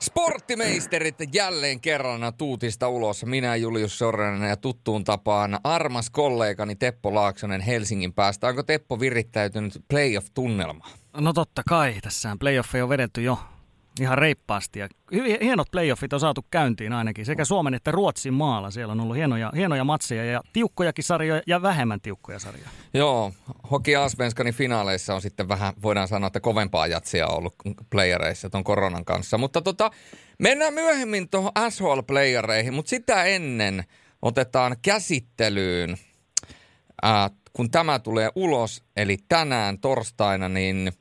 Sporttimeisterit jälleen kerran tuutista ulos. Minä Julius Sorrenen ja tuttuun tapaan armas kollegani Teppo Laaksonen Helsingin päästä. Onko Teppo virittäytynyt playoff-tunnelmaan? No totta kai, tässä playoffeja on vedetty jo ihan reippaasti. Ja hienot playoffit on saatu käyntiin ainakin sekä Suomen että Ruotsin maalla. Siellä on ollut hienoja, hienoja matseja ja tiukkojakin sarjoja ja vähemmän tiukkoja sarjoja. Joo, Hoki Asvenskanin finaaleissa on sitten vähän, voidaan sanoa, että kovempaa jatsia ollut playereissa tuon koronan kanssa. Mutta tota, mennään myöhemmin tuohon SHL-playereihin, mutta sitä ennen otetaan käsittelyyn, äh, kun tämä tulee ulos, eli tänään torstaina, niin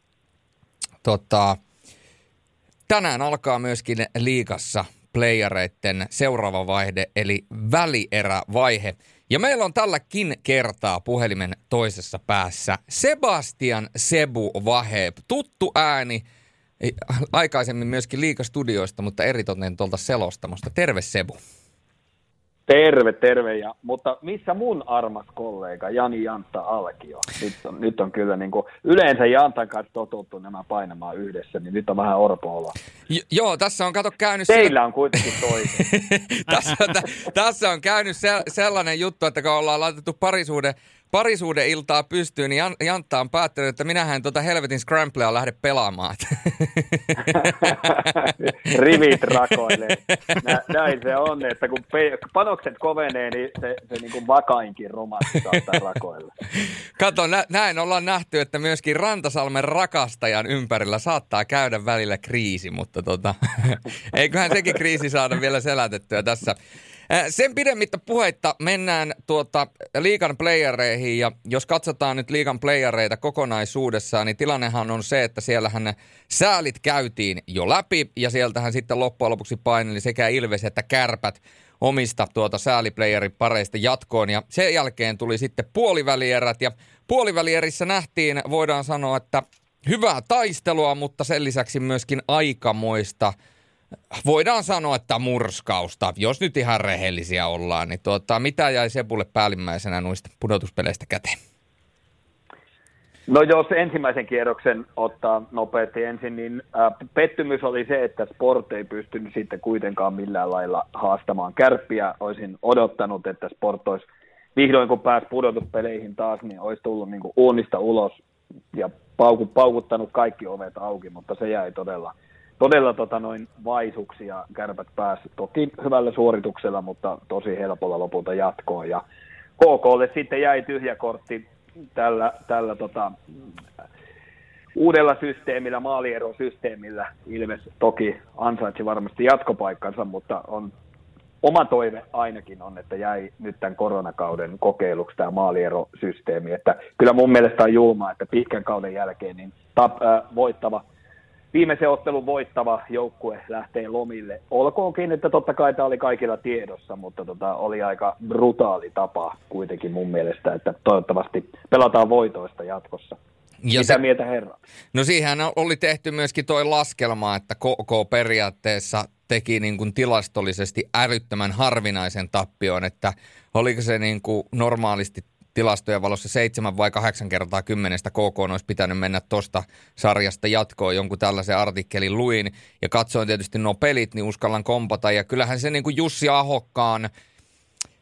tota, Tänään alkaa myöskin liikassa playereiden seuraava vaihde, eli välierävaihe. Ja meillä on tälläkin kertaa puhelimen toisessa päässä Sebastian Sebu Vaheb. Tuttu ääni aikaisemmin myöskin liikastudioista, mutta eritoten tuolta selostamosta. Terve Sebu. Terve, terve. Ja, mutta missä mun armas kollega Jani Jantta Alkio? Nyt on, nyt on kyllä niin kuin, yleensä Jantan kanssa totuttu nämä painamaan yhdessä, niin nyt on vähän orpo J- joo, tässä on kato käynyt... Teillä sillä... on kuitenkin toisin. tässä, t- tässä on käynyt se, sellainen juttu, että kun ollaan laitettu parisuuden parisuuden iltaa pystyy, niin Jan, Jantta on päättänyt, että minähän tuota helvetin scramblea lähde pelaamaan. Rivit rakoilee. Nä, näin se on, että kun pe- panokset kovenee, niin se, se niin kuin vakainkin romasti saattaa rakoilla. Kato, nä, näin ollaan nähty, että myöskin Rantasalmen rakastajan ympärillä saattaa käydä välillä kriisi, mutta tota, eiköhän sekin kriisi saada vielä selätettyä tässä sen pidemmittä puheitta mennään tuota liikan playereihin ja jos katsotaan nyt liikan playereita kokonaisuudessaan, niin tilannehan on se, että siellähän säälit käytiin jo läpi ja sieltähän sitten loppujen lopuksi paineli sekä Ilves että Kärpät omista tuota pareista jatkoon. Ja sen jälkeen tuli sitten puolivälierät ja puolivälierissä nähtiin, voidaan sanoa, että hyvää taistelua, mutta sen lisäksi myöskin aikamoista – voidaan sanoa, että murskausta, jos nyt ihan rehellisiä ollaan, niin tuota, mitä jäi Sepulle päällimmäisenä noista pudotuspeleistä käteen? No jos ensimmäisen kierroksen ottaa nopeasti ensin, niin äh, pettymys oli se, että Sport ei pystynyt sitten kuitenkaan millään lailla haastamaan kärppiä. Olisin odottanut, että Sport olisi vihdoin kun pääsi pudotuspeleihin taas, niin olisi tullut niin uunista ulos ja paukuttanut kaikki ovet auki, mutta se jäi todella – todella tota, noin vaisuksia kärpät pääsi toki hyvällä suorituksella, mutta tosi helpolla lopulta jatkoon. Ja KKlle sitten jäi tyhjä kortti tällä, tällä tota, uudella systeemillä, maalierosysteemillä. Ilves toki ansaitsi varmasti jatkopaikkansa, mutta on oma toive ainakin on, että jäi nyt tämän koronakauden kokeiluksi tämä maalierosysteemi. Että kyllä mun mielestä on julmaa, että pitkän kauden jälkeen niin tap, äh, voittava – viimeisen ottelun voittava joukkue lähtee lomille. Olkoonkin, että totta kai tämä oli kaikilla tiedossa, mutta tota, oli aika brutaali tapa kuitenkin mun mielestä, että toivottavasti pelataan voitoista jatkossa. Ja Mitä se, mieltä herra? No siihen oli tehty myöskin tuo laskelma, että KK periaatteessa teki niin kuin tilastollisesti älyttömän harvinaisen tappion, että oliko se niin kuin normaalisti tilastojen valossa seitsemän vai kahdeksan kertaa kymmenestä KK olisi pitänyt mennä tuosta sarjasta jatkoon. Jonkun tällaisen artikkelin luin ja katsoin tietysti nuo pelit, niin uskallan kompata. Ja kyllähän se niin kuin Jussi Ahokkaan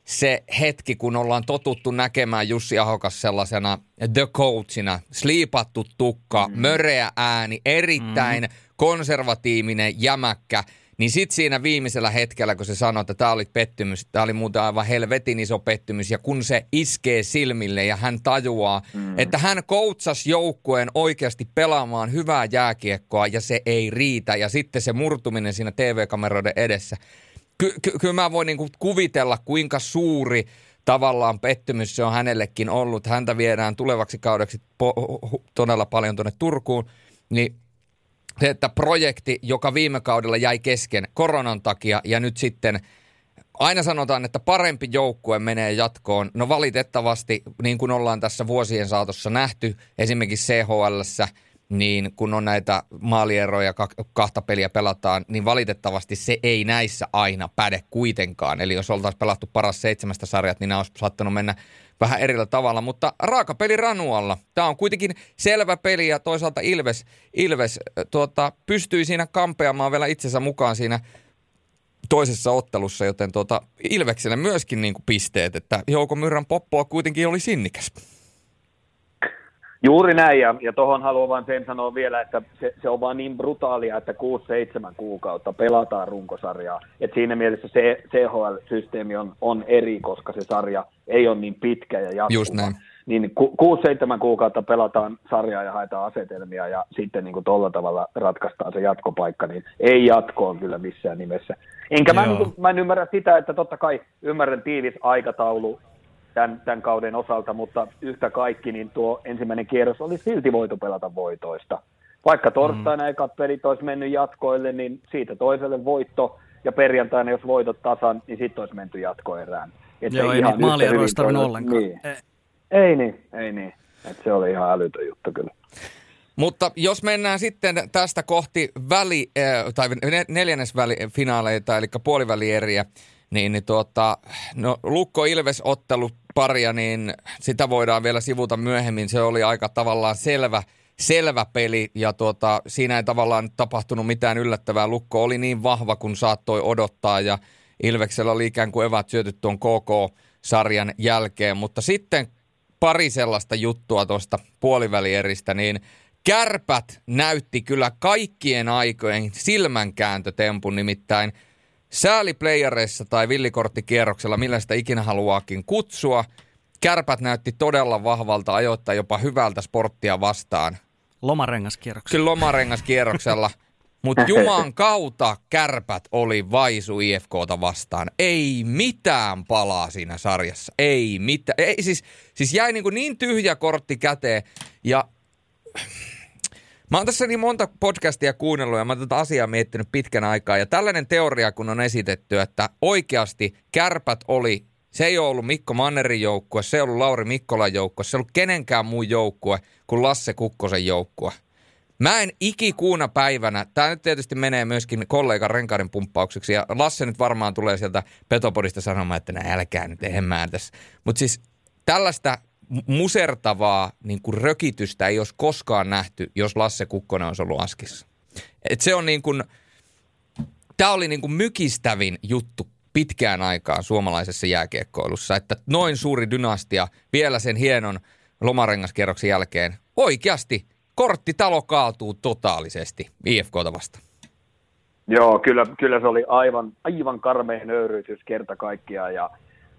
se hetki, kun ollaan totuttu näkemään Jussi Ahokas sellaisena the coachina, sliipattu tukka, mm. möreä ääni, erittäin mm. konservatiivinen, jämäkkä – niin sitten siinä viimeisellä hetkellä, kun se sanoi, että tämä oli pettymys, tämä oli muuten aivan helvetin iso pettymys, ja kun se iskee silmille ja hän tajuaa, mm. että hän koutsasi joukkueen oikeasti pelaamaan hyvää jääkiekkoa ja se ei riitä, ja sitten se murtuminen siinä TV-kameroiden edessä. Ky- ky- kyllä mä voin niinku kuvitella, kuinka suuri tavallaan pettymys se on hänellekin ollut. Häntä viedään tulevaksi kaudeksi po- todella paljon tuonne Turkuun, niin se, että projekti, joka viime kaudella jäi kesken koronan takia ja nyt sitten aina sanotaan, että parempi joukkue menee jatkoon. No valitettavasti, niin kuin ollaan tässä vuosien saatossa nähty, esimerkiksi CHL, niin kun on näitä maalieroja, kahta peliä pelataan, niin valitettavasti se ei näissä aina päde kuitenkaan. Eli jos oltaisiin pelattu paras seitsemästä sarjat, niin nämä olisi saattanut mennä vähän erillä tavalla, mutta raaka peli Ranualla. Tämä on kuitenkin selvä peli ja toisaalta Ilves, Ilves tuota, pystyi siinä kampeamaan vielä itsensä mukaan siinä toisessa ottelussa, joten tuota, Ilvekselle myöskin niin kuin pisteet, että Jouko Myrrän poppoa kuitenkin oli sinnikäs. Juuri näin, ja, ja tuohon haluan vain sen sanoa vielä, että se, se on vaan niin brutaalia, että 6-7 kuukautta pelataan runkosarjaa. Et siinä mielessä se CHL-systeemi on, on eri, koska se sarja ei ole niin pitkä ja jatkuva. Just näin. Niin 6-7 kuukautta pelataan sarjaa ja haetaan asetelmia ja sitten niin tuolla tavalla ratkaistaan se jatkopaikka, niin ei jatkoa kyllä missään nimessä. Enkä mä, niin kuin, mä en ymmärrä sitä, että totta kai ymmärrän tiivis aikataulu tämän, tämän kauden osalta, mutta yhtä kaikki, niin tuo ensimmäinen kierros oli silti voitu pelata voitoista. Vaikka torstaina mm. ekat pelit olisi mennyt jatkoille, niin siitä toiselle voitto, ja perjantaina jos voitot tasan, niin sitten olisi menty jatkoerään. Että Joo, ei niitä maalieroista tarvinnut ollenkaan. Niin. Ei niin, ei niin. Et se oli ihan älytön juttu kyllä. Mutta jos mennään sitten tästä kohti väli, tai neljännesfinaaleita, eli puolivälieriä, niin, niin tuota, no, Lukko Ilves ottelu paria, niin sitä voidaan vielä sivuta myöhemmin. Se oli aika tavallaan selvä, selvä peli ja tuota, siinä ei tavallaan tapahtunut mitään yllättävää. Lukko oli niin vahva kuin saattoi odottaa ja Ilveksellä oli ikään kuin evät syöty tuon KK-sarjan jälkeen. Mutta sitten pari sellaista juttua tuosta puolivälieristä, niin Kärpät näytti kyllä kaikkien aikojen silmänkääntötempun, nimittäin – Sääliplayereissa tai villikorttikierroksella, millä sitä ikinä haluaakin kutsua, kärpät näytti todella vahvalta ajoittaa jopa hyvältä sporttia vastaan. Lomarengaskierroksella. Kyllä lomarengaskierroksella. Mutta Juman kautta kärpät oli vaisu IFKta vastaan. Ei mitään palaa siinä sarjassa. Ei mitään. Ei, siis, siis jäi niin, kuin niin tyhjä kortti käteen. Ja Mä oon tässä niin monta podcastia kuunnellut ja mä tätä asiaa miettinyt pitkän aikaa. Ja tällainen teoria, kun on esitetty, että oikeasti kärpät oli, se ei ole ollut Mikko Mannerin joukkue, se ei ollut Lauri Mikkolan joukkue, se ei ollut kenenkään muun joukkue kuin Lasse Kukkosen joukkue. Mä en ikikuuna päivänä, tämä nyt tietysti menee myöskin kollegan renkaiden pumppaukseksi, ja Lasse nyt varmaan tulee sieltä Petopodista sanomaan, että älkää nyt ehemmään tässä. Mutta siis tällaista musertavaa niin kuin rökitystä ei olisi koskaan nähty, jos Lasse Kukkonen olisi ollut askissa. Et se on niin kuin, tämä oli niin kuin mykistävin juttu pitkään aikaan suomalaisessa jääkiekkoilussa, että noin suuri dynastia vielä sen hienon lomarengaskierroksen jälkeen oikeasti korttitalo kaatuu totaalisesti IFKta vastaan. Joo, kyllä, kyllä se oli aivan, aivan karmeen nöyryytys kerta kaikkiaan ja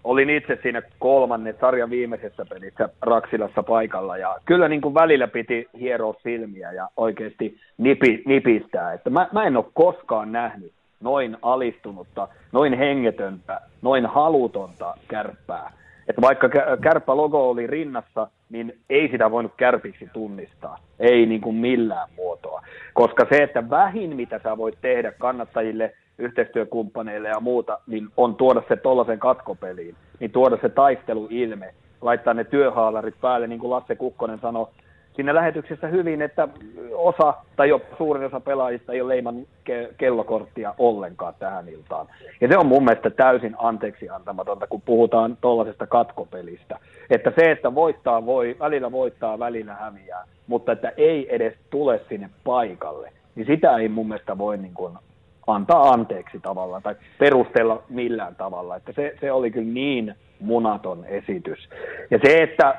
olin itse siinä kolmannen sarjan viimeisessä pelissä Raksilassa paikalla ja kyllä niin kuin välillä piti hieroa silmiä ja oikeasti nipi, nipistää. Että mä, mä en ole koskaan nähnyt noin alistunutta, noin hengetöntä, noin halutonta kärppää. Että vaikka kärppä-logo oli rinnassa, niin ei sitä voinut kärpiksi tunnistaa. Ei niin kuin millään muotoa. Koska se, että vähin mitä sä voit tehdä kannattajille – yhteistyökumppaneille ja muuta, niin on tuoda se tuollaisen katkopeliin, niin tuoda se taistelu ilme, laittaa ne työhaalarit päälle, niin kuin Lasse Kukkonen sanoi siinä lähetyksessä hyvin, että osa tai jopa suurin osa pelaajista ei ole leiman ke- kellokorttia ollenkaan tähän iltaan. Ja se on mun mielestä täysin anteeksi antamatonta, kun puhutaan tuollaisesta katkopelistä. Että se, että voittaa voi, välillä voittaa, välillä häviää, mutta että ei edes tule sinne paikalle, niin sitä ei mun mielestä voi niin kuin antaa anteeksi tavallaan tai perustella millään tavalla. Että se, se oli kyllä niin munaton esitys. Ja se, että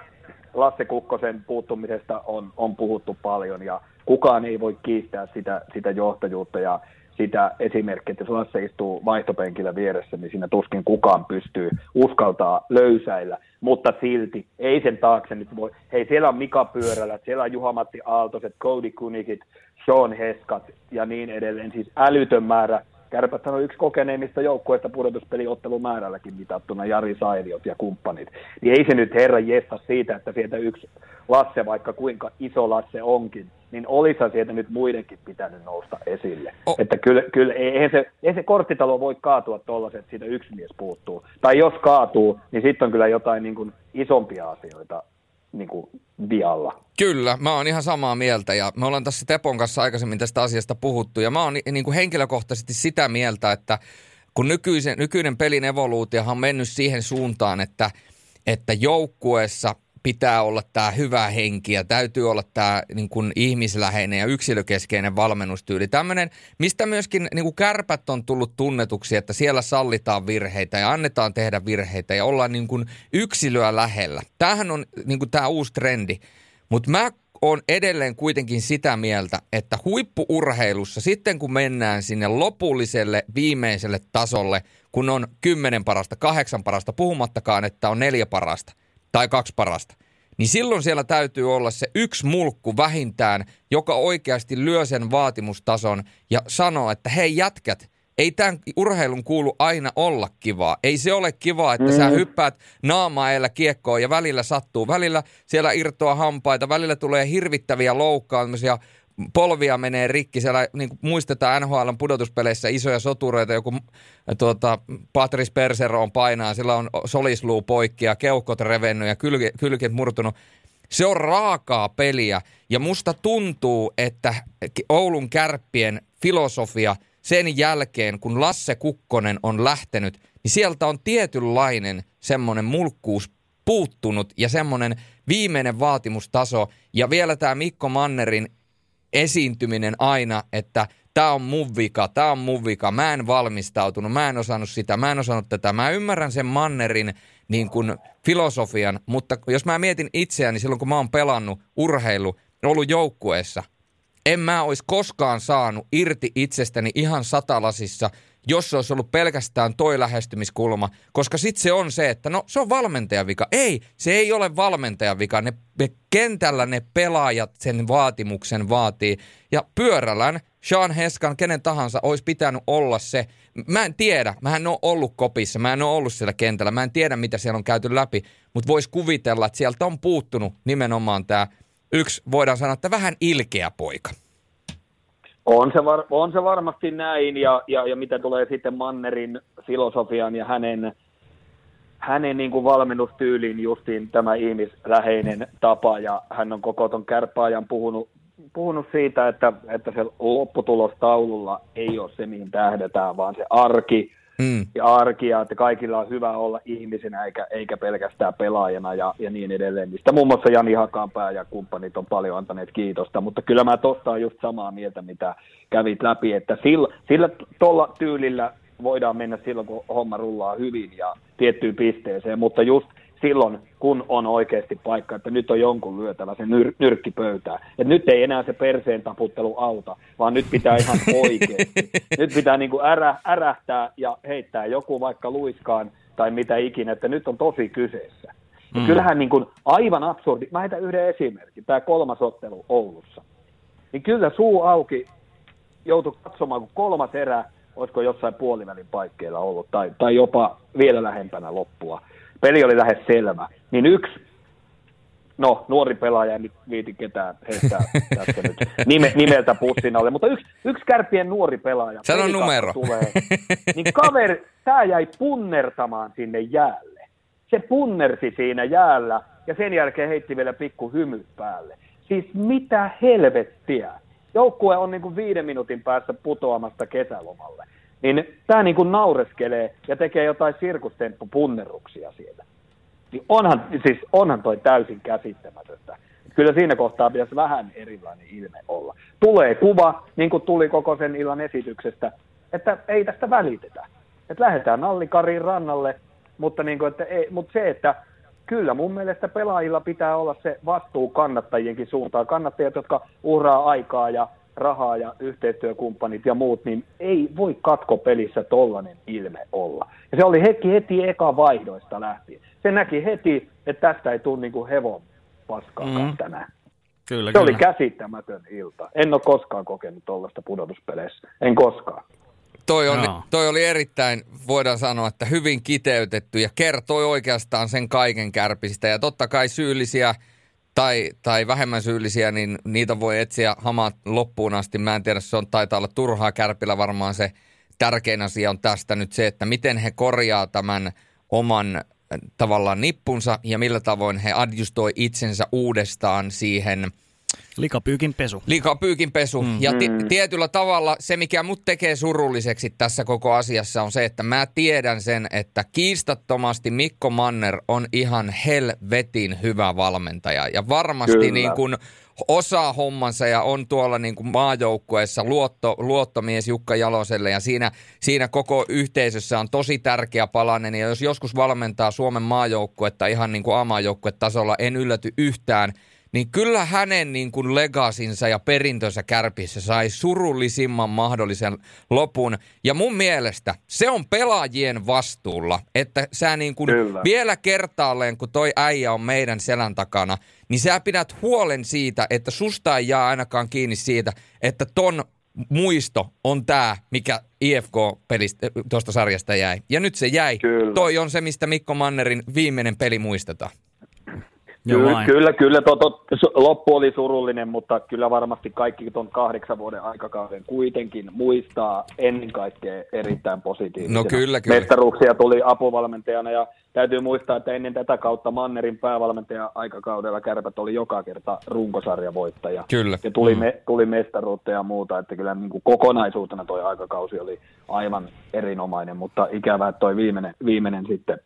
Lasse Kukkosen puuttumisesta on, on puhuttu paljon ja kukaan ei voi kiistää sitä, sitä johtajuutta ja sitä esimerkkiä, että jos Lasse istuu vaihtopenkillä vieressä, niin siinä tuskin kukaan pystyy uskaltaa löysäillä, mutta silti ei sen taakse nyt voi. Hei, siellä on Mika Pyörällä, siellä on Juha-Matti Aaltoset, Cody Kunikit, Sean Heskat ja niin edelleen. Siis älytön määrä. Kärpät on yksi kokeneimmista joukkueista pudotuspeliottelumäärälläkin mitattuna, Jari Sailiot ja kumppanit. Niin ei se nyt herra jesta siitä, että sieltä yksi Lasse, vaikka kuinka iso Lasse onkin, niin olisi sieltä nyt muidenkin pitänyt nousta esille. Oh. Että kyllä, kyllä ei, se, ei se korttitalo voi kaatua tuollaiset, että siitä yksi mies puuttuu. Tai jos kaatuu, niin sitten on kyllä jotain niin kuin isompia asioita niin kuin vialla. Kyllä, mä oon ihan samaa mieltä ja me ollaan tässä Tepon kanssa aikaisemmin tästä asiasta puhuttu ja mä oon niin kuin henkilökohtaisesti sitä mieltä, että kun nykyisen, nykyinen pelin evoluutiohan on mennyt siihen suuntaan, että, että joukkueessa pitää olla tämä hyvä henki ja täytyy olla tämä niin kuin ihmisläheinen ja yksilökeskeinen valmennustyyli. Tämmöinen, mistä myöskin niin kuin kärpät on tullut tunnetuksi, että siellä sallitaan virheitä ja annetaan tehdä virheitä ja ollaan niin kuin yksilöä lähellä. Tämähän on niin kuin tämä uusi trendi. Mutta mä on edelleen kuitenkin sitä mieltä, että huippuurheilussa sitten kun mennään sinne lopulliselle viimeiselle tasolle, kun on kymmenen parasta, kahdeksan parasta, puhumattakaan, että on neljä parasta – tai kaksi parasta, niin silloin siellä täytyy olla se yksi mulkku vähintään, joka oikeasti lyö sen vaatimustason ja sanoo, että hei jätkät, ei tämän urheilun kuulu aina olla kivaa. Ei se ole kivaa, että mm. sä hyppäät naamaella kiekkoon ja välillä sattuu. Välillä siellä irtoaa hampaita, välillä tulee hirvittäviä loukkaamisia, polvia menee rikki. Siellä niin kuin muistetaan NHL pudotuspeleissä isoja sotureita, joku tuota, Patrice Persero on painaa, sillä on solisluu poikki ja keuhkot revennyt ja kylke, kylket murtunut. Se on raakaa peliä ja musta tuntuu, että Oulun kärppien filosofia sen jälkeen, kun Lasse Kukkonen on lähtenyt, niin sieltä on tietynlainen semmoinen mulkkuus puuttunut ja semmoinen viimeinen vaatimustaso. Ja vielä tämä Mikko Mannerin esiintyminen aina, että tämä on mun vika, tämä on mun vika, mä en valmistautunut, mä en osannut sitä, mä en osannut tätä. Mä ymmärrän sen Mannerin niin kuin filosofian, mutta jos mä mietin itseäni silloin, kun mä oon pelannut urheilu, ollut joukkueessa, en mä olisi koskaan saanut irti itsestäni ihan satalasissa – jos se olisi ollut pelkästään toi lähestymiskulma, koska sitten se on se, että no se on valmentajan vika. Ei, se ei ole valmentajan vika. Ne, ne kentällä ne pelaajat sen vaatimuksen vaatii. Ja pyörällän Sean Heskan, kenen tahansa, olisi pitänyt olla se. Mä en tiedä, mä en ole ollut kopissa, mä en ole ollut siellä kentällä, mä en tiedä mitä siellä on käyty läpi, mutta voisi kuvitella, että sieltä on puuttunut nimenomaan tämä yksi, voidaan sanoa, että vähän ilkeä poika. On se, var, on se varmasti näin, ja, ja, ja mitä tulee sitten Mannerin filosofian ja hänen, hänen niin kuin valmennustyyliin justiin tämä ihmisläheinen tapa, ja hän on koko ton kärpääjän puhunut, puhunut siitä, että, että se lopputulos taululla ei ole se, mihin tähdetään, vaan se arki, mm. ja arkia, että kaikilla on hyvä olla ihmisenä eikä, eikä pelkästään pelaajana ja, ja niin edelleen. Mistä muun muassa Jani Hakanpää ja kumppanit on paljon antaneet kiitosta, mutta kyllä mä tosta on just samaa mieltä, mitä kävit läpi, että sillä, sillä tuolla tyylillä voidaan mennä silloin, kun homma rullaa hyvin ja tiettyyn pisteeseen, mutta just silloin, kun on oikeasti paikka, että nyt on jonkun lyötävä se nyr- nyrkki pöytään. Et nyt ei enää se perseen taputtelu auta, vaan nyt pitää ihan oikeasti. nyt pitää niin kuin ärä, ärähtää ja heittää joku vaikka luiskaan tai mitä ikinä, että nyt on tosi kyseessä. Mm. kyllähän niin kuin aivan absurdi, mä heitän yhden esimerkin, tämä kolmas ottelu Oulussa. Niin kyllä suu auki joutui katsomaan, kun kolmas erä, olisiko jossain puolivälin paikkeilla ollut, tai, tai jopa vielä lähempänä loppua peli oli lähes selvä. Niin yksi, no nuori pelaaja, en nyt viiti ketään heistä tässä nyt nime, nimeltä pussin alle, mutta yksi, yksi kärpien nuori pelaaja. Sano numero. Tulee, niin kaveri, tämä jäi punnertamaan sinne jäälle. Se punnersi siinä jäällä ja sen jälkeen heitti vielä pikku hymy päälle. Siis mitä helvettiä. Joukkue on niin kuin viiden minuutin päässä putoamasta kesälomalle niin tämä niin kuin naureskelee ja tekee jotain sirkustemppupunnerruksia siellä. Niin onhan, siis onhan toi täysin käsittämätöntä. Kyllä siinä kohtaa pitäisi vähän erilainen ilme olla. Tulee kuva, niin kuin tuli koko sen illan esityksestä, että ei tästä välitetä. Että lähdetään Nallikarin rannalle, mutta, niin kuin, että ei, mutta se, että kyllä mun mielestä pelaajilla pitää olla se vastuu kannattajienkin suuntaan. Kannattajat, jotka uhraa aikaa ja rahaa ja yhteistyökumppanit ja muut, niin ei voi katkopelissä tollainen ilme olla. Ja se oli heti, heti eka vaihdoista lähtien. Se näki heti, että tästä ei tule niin hevon paskaa mm. tänään. Kyllä, se kyllä. oli käsittämätön ilta. En ole koskaan kokenut tuollaista pudotuspeleissä. En koskaan. Toi oli, no. toi oli erittäin, voidaan sanoa, että hyvin kiteytetty ja kertoi oikeastaan sen kaiken kärpistä. Ja totta kai syyllisiä tai, tai vähemmän syyllisiä, niin niitä voi etsiä hamaan loppuun asti. Mä en tiedä, se on, taitaa olla turhaa kärpillä varmaan se tärkein asia on tästä nyt se, että miten he korjaa tämän oman tavallaan nippunsa ja millä tavoin he adjustoi itsensä uudestaan siihen – Likapyykin pesu. Likapyykin pesu. Mm. Ja t- tietyllä tavalla se, mikä mut tekee surulliseksi tässä koko asiassa on se, että mä tiedän sen, että kiistattomasti Mikko Manner on ihan helvetin hyvä valmentaja. Ja varmasti niin kun osaa hommansa ja on tuolla niin kuin maajoukkueessa luotto, luottomies Jukka Jaloselle ja siinä, siinä koko yhteisössä on tosi tärkeä palanen ja jos joskus valmentaa Suomen maajoukkuetta ihan niin kuin A-maajoukkuetasolla, en ylläty yhtään – niin kyllä hänen niin kuin legasinsa ja perintönsä kärpissä sai surullisimman mahdollisen lopun. Ja mun mielestä se on pelaajien vastuulla, että sä niin kuin vielä kertaalleen, kun toi äijä on meidän selän takana, niin sä pidät huolen siitä, että susta ei jää ainakaan kiinni siitä, että ton muisto on tämä, mikä IFK-pelistä tuosta sarjasta jäi. Ja nyt se jäi. Kyllä. Toi on se, mistä Mikko Mannerin viimeinen peli muistetaan. Kyllä, kyllä, kyllä to, to, loppu oli surullinen, mutta kyllä varmasti kaikki tuon kahdeksan vuoden aikakauden kuitenkin muistaa ennen kaikkea erittäin positiivisena. No kyllä, kyllä. Mestaruuksia tuli apuvalmentajana ja täytyy muistaa, että ennen tätä kautta Mannerin päävalmentaja aikakaudella kärpät oli joka kerta runkosarjavoittaja. Kyllä. Ja tuli, mm. me, tuli mestaruutta ja muuta, että kyllä niin kuin kokonaisuutena tuo aikakausi oli aivan erinomainen, mutta ikävää, että toi viimeinen, viimeinen sitten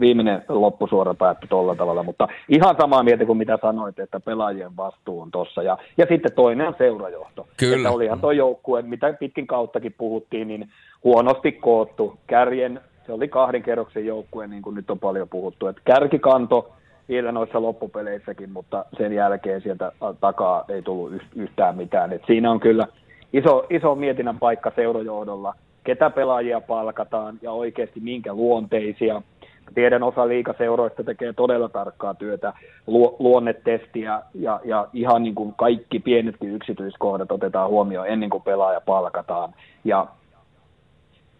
viimeinen loppusuora päättyi tuolla tavalla, mutta ihan samaa mieltä kuin mitä sanoit, että pelaajien vastuu on tuossa. Ja, ja sitten toinen on seurajohto. Kyllä. Että olihan tuo joukkue, mitä pitkin kauttakin puhuttiin, niin huonosti koottu. Kärjen, se oli kahden kerroksen joukkue, niin kuin nyt on paljon puhuttu, että kärkikanto vielä noissa loppupeleissäkin, mutta sen jälkeen sieltä takaa ei tullut yhtään mitään. Et siinä on kyllä iso, iso mietinnän paikka seurajohdolla, ketä pelaajia palkataan ja oikeasti minkä luonteisia – Tiedän osa liikaseuroista tekee todella tarkkaa työtä, lu- luonnetestiä ja, ja ihan niin kuin kaikki pienetkin yksityiskohdat otetaan huomioon ennen kuin pelaaja palkataan. Ja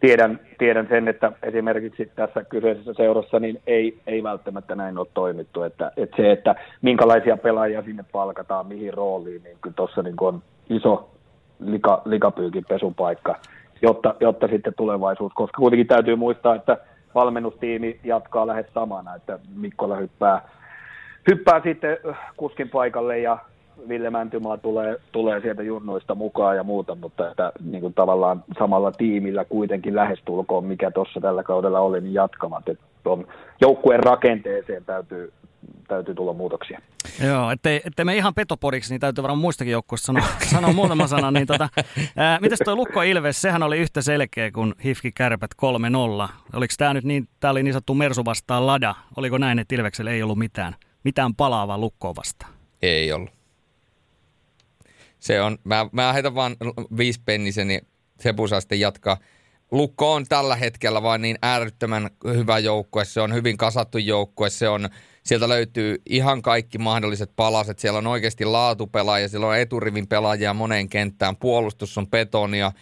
tiedän, tiedän sen, että esimerkiksi tässä kyseisessä seurassa niin ei, ei välttämättä näin ole toimittu. Että, että se, että minkälaisia pelaajia sinne palkataan, mihin rooliin, niin kyllä tuossa niin on iso lika, likapyykin pesupaikka, jotta, jotta sitten tulevaisuus, koska kuitenkin täytyy muistaa, että – valmennustiimi jatkaa lähes samana, että Mikkola hyppää, hyppää sitten kuskin paikalle ja Ville Mäntymaa tulee, tulee sieltä junnoista mukaan ja muuta, mutta että niin kuin tavallaan samalla tiimillä kuitenkin lähestulkoon, mikä tuossa tällä kaudella oli, niin jatkamat. Että tuon joukkueen rakenteeseen täytyy, täytyy tulla muutoksia. Joo, ettei, ettei me ihan petopodiksi, niin täytyy varmaan muistakin joukkueista sanoa, sanoa muutama sana. Niin tota, ää, mitäs tuo Lukko Ilves, sehän oli yhtä selkeä kuin Hifki Kärpät 3-0. Oliko tämä nyt niin, tämä oli niin sanottu Mersu vastaan Lada. Oliko näin, että Ilveksellä ei ollut mitään, mitään palaavaa Lukkoa vastaan? Ei ollut. Se on, mä, mä heitän vaan viispennisen, niin Sepu saa sitten jatkaa. Lukko on tällä hetkellä vain niin äärettömän hyvä joukkue, se on hyvin kasattu joukkue, se on, sieltä löytyy ihan kaikki mahdolliset palaset, siellä on oikeasti laatupelaajia, siellä on eturivin pelaajia moneen kenttään, puolustus on betonia,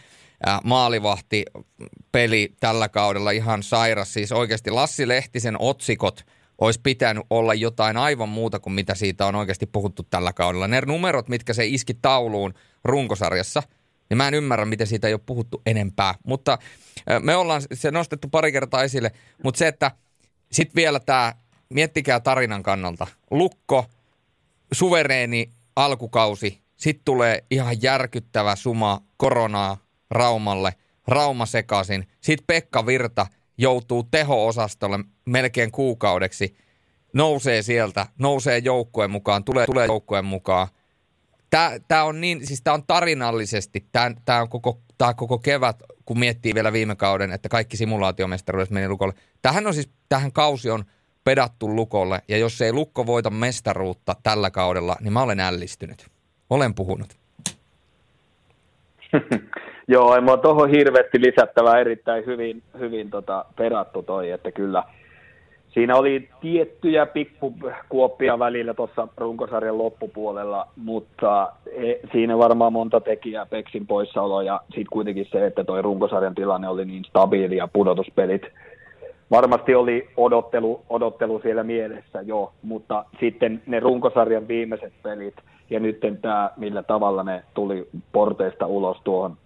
maalivahti peli tällä kaudella ihan sairas, siis oikeasti Lassi Lehtisen otsikot olisi pitänyt olla jotain aivan muuta kuin mitä siitä on oikeasti puhuttu tällä kaudella. Ne numerot, mitkä se iski tauluun runkosarjassa – niin mä en ymmärrä, miten siitä ei ole puhuttu enempää. Mutta me ollaan se nostettu pari kertaa esille, mutta se, että sitten vielä tämä, miettikää tarinan kannalta. Lukko, suvereeni alkukausi, sitten tulee ihan järkyttävä suma koronaa Raumalle, Rauma sekaisin. Sitten Pekka Virta joutuu teho-osastolle melkein kuukaudeksi, nousee sieltä, nousee joukkueen mukaan, tulee, tulee joukkueen mukaan – Tämä, on niin, siis tämä on tarinallisesti, tämä, on koko, tämä koko kevät, kun miettii vielä viime kauden, että kaikki simulaatiomestaruudet meni lukolle. Tähän on siis, tähän kausi on pedattu lukolle, ja jos ei lukko voita mestaruutta tällä kaudella, niin mä olen ällistynyt. Olen puhunut. Joo, ei mua tuohon hirveästi lisättävää erittäin hyvin, hyvin tota, perattu toi, että kyllä – Siinä oli tiettyjä pikkukuoppia välillä tuossa runkosarjan loppupuolella, mutta e, siinä varmaan monta tekijää Peksin poissaolo ja sitten kuitenkin se, että tuo runkosarjan tilanne oli niin stabiili ja pudotuspelit varmasti oli odottelu, odottelu siellä mielessä jo, mutta sitten ne runkosarjan viimeiset pelit ja nyt tämä, millä tavalla ne tuli porteista ulos tuohon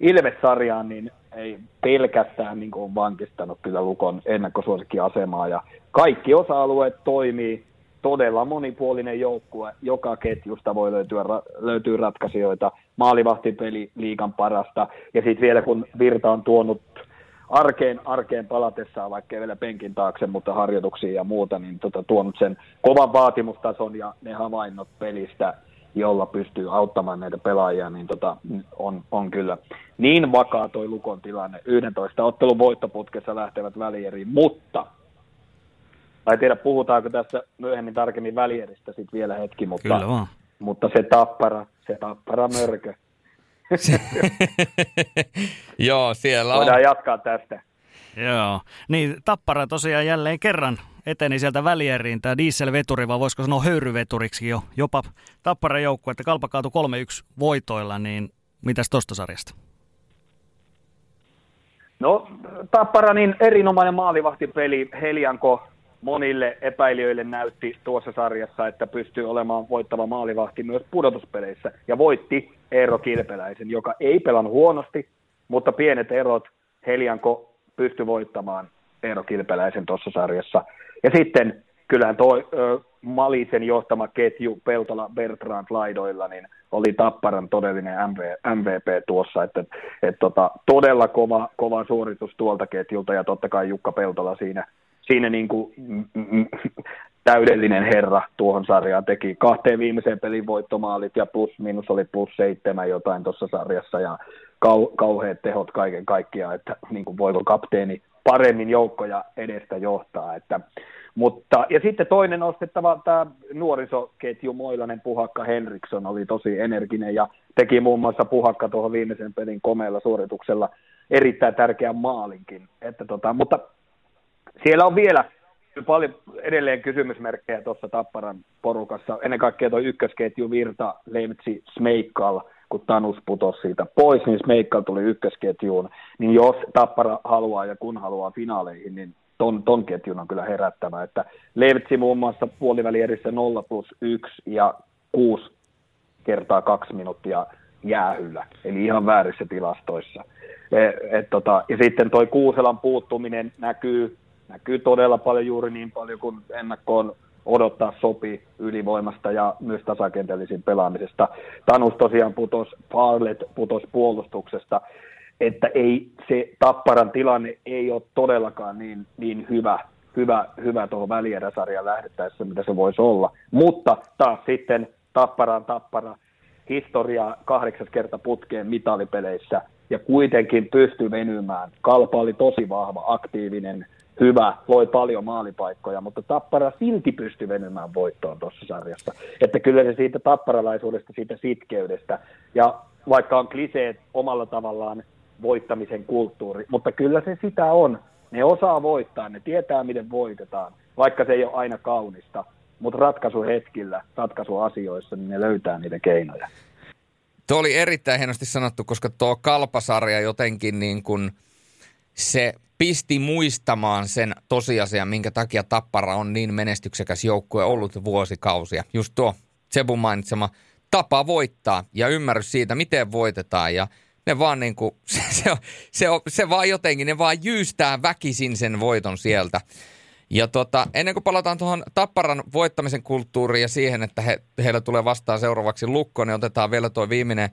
Ilves-sarjaan, niin ei pelkästään niin kuin, vankistanut kyllä Lukon ennakkosuosikkiasemaa ja kaikki osa-alueet toimii, todella monipuolinen joukkue, joka ketjusta voi löytyä, löytyy ratkaisijoita, maalivahtipeli liikan parasta, ja sitten vielä kun Virta on tuonut arkeen, arkeen palatessaan, vaikka vielä penkin taakse, mutta harjoituksia ja muuta, niin tota, tuonut sen kovan vaatimustason ja ne havainnot pelistä, jolla pystyy auttamaan näitä pelaajia, niin tota, on, on kyllä niin vakaa toi Lukon tilanne. 11 ottelun voittoputkessa lähtevät välieriin, mutta tai tiedä puhutaanko tässä myöhemmin tarkemmin välieristä sitten vielä hetki, mutta, mutta se tappara, se tappara mörkö. Joo, siellä on. Voidaan jatkaa tästä. Joo, niin Tappara tosiaan jälleen kerran eteni sieltä välieriin tämä dieselveturi, vai voisiko sanoa höyryveturiksi jo, jopa Tappara joukku, että Kalpa kaatu 3-1 voitoilla, niin mitäs tosta sarjasta? No Tappara niin erinomainen maalivahtipeli, Helianko monille epäilijöille näytti tuossa sarjassa, että pystyy olemaan voittava maalivahti myös pudotuspeleissä. Ja voitti Eero Kilpeläisen, joka ei pelannut huonosti, mutta pienet erot Helianko pystyi voittamaan Eero Kilpeläisen tuossa sarjassa. Ja sitten kyllähän tuo ö, Malisen johtama ketju Peltola Bertrand laidoilla, niin oli Tapparan todellinen MV, MVP tuossa, että et, tota, todella kova, kova suoritus tuolta ketjulta ja totta kai Jukka Peltola siinä siinä niin kuin, mm, mm, täydellinen herra tuohon sarjaan teki kahteen viimeiseen pelin voittomaalit ja plus minus oli plus seitsemän jotain tuossa sarjassa ja kau, kauheat tehot kaiken kaikkiaan, että niin kuin voiko kapteeni paremmin joukkoja edestä johtaa. Että, mutta, ja sitten toinen nostettava tämä nuorisoketju Moilanen Puhakka Henriksson oli tosi energinen ja teki muun muassa Puhakka tuohon viimeisen pelin komeella suorituksella erittäin tärkeän maalinkin. Että tota, mutta siellä on vielä paljon edelleen kysymysmerkkejä tuossa Tapparan porukassa. Ennen kaikkea tuo ykkösketju Virta, Lemtsi, Smeikkal, kun Tanus putosi siitä pois, niin Smeikkal tuli ykkösketjuun. Niin jos Tappara haluaa ja kun haluaa finaaleihin, niin ton, ton ketjun on kyllä herättävä. Että Levtsi muun muassa puolivälierissä 0 plus 1 ja 6 kertaa kaksi minuuttia jäähyllä, eli ihan väärissä tilastoissa. Et, et tota, ja sitten toi Kuuselan puuttuminen näkyy näkyy todella paljon juuri niin paljon kuin ennakkoon odottaa sopii ylivoimasta ja myös tasakentällisiin pelaamisesta. Tanus tosiaan putos, Parlet putos puolustuksesta, että ei se Tapparan tilanne ei ole todellakaan niin, niin hyvä, hyvä, hyvä tuohon välieräsarjaan lähdettäessä, mitä se voisi olla. Mutta taas sitten Tapparan Tappara historiaa kahdeksas kerta putkeen mitalipeleissä ja kuitenkin pystyy venymään. Kalpa oli tosi vahva, aktiivinen, hyvä, loi paljon maalipaikkoja, mutta Tappara silti pystyi venymään voittoon tuossa sarjassa. Että kyllä se siitä tapparalaisuudesta, siitä sitkeydestä, ja vaikka on kliseet omalla tavallaan voittamisen kulttuuri, mutta kyllä se sitä on. Ne osaa voittaa, ne tietää miten voitetaan, vaikka se ei ole aina kaunista, mutta ratkaisuhetkillä, ratkaisuasioissa, niin ne löytää niitä keinoja. Tuo oli erittäin hienosti sanottu, koska tuo kalpasarja jotenkin niin kuin se pisti muistamaan sen tosiasian, minkä takia Tappara on niin menestyksekäs joukkue ollut vuosikausia. Just tuo Sebun mainitsema tapa voittaa ja ymmärrys siitä, miten voitetaan ja ne vaan niin kuin, se, se, se, se vaan jotenkin, ne vaan jyystää väkisin sen voiton sieltä. Ja tota, ennen kuin palataan tuohon Tapparan voittamisen kulttuuriin ja siihen, että he, heillä tulee vastaan seuraavaksi lukko, niin otetaan vielä tuo viimeinen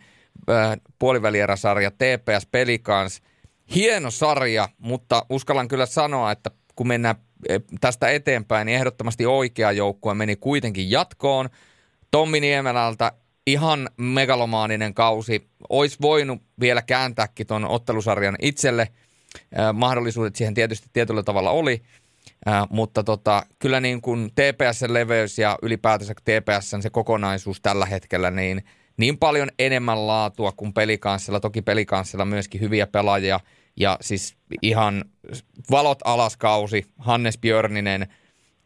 äh, puolivälieräsarja TPS Pelikans – hieno sarja, mutta uskallan kyllä sanoa, että kun mennään e, tästä eteenpäin, niin ehdottomasti oikea joukkue meni kuitenkin jatkoon. Tommi Niemelältä ihan megalomaaninen kausi. Olisi voinut vielä kääntääkin tuon ottelusarjan itselle. mahdollisuudet siihen tietysti tietyllä tavalla oli, mutta tota, kyllä niin kuin TPSn leveys ja ylipäätänsä TPSn se kokonaisuus tällä hetkellä, niin niin paljon enemmän laatua kuin pelikanssilla. Toki pelikanssilla myöskin hyviä pelaajia – ja siis ihan valot alaskausi, Hannes Björninen,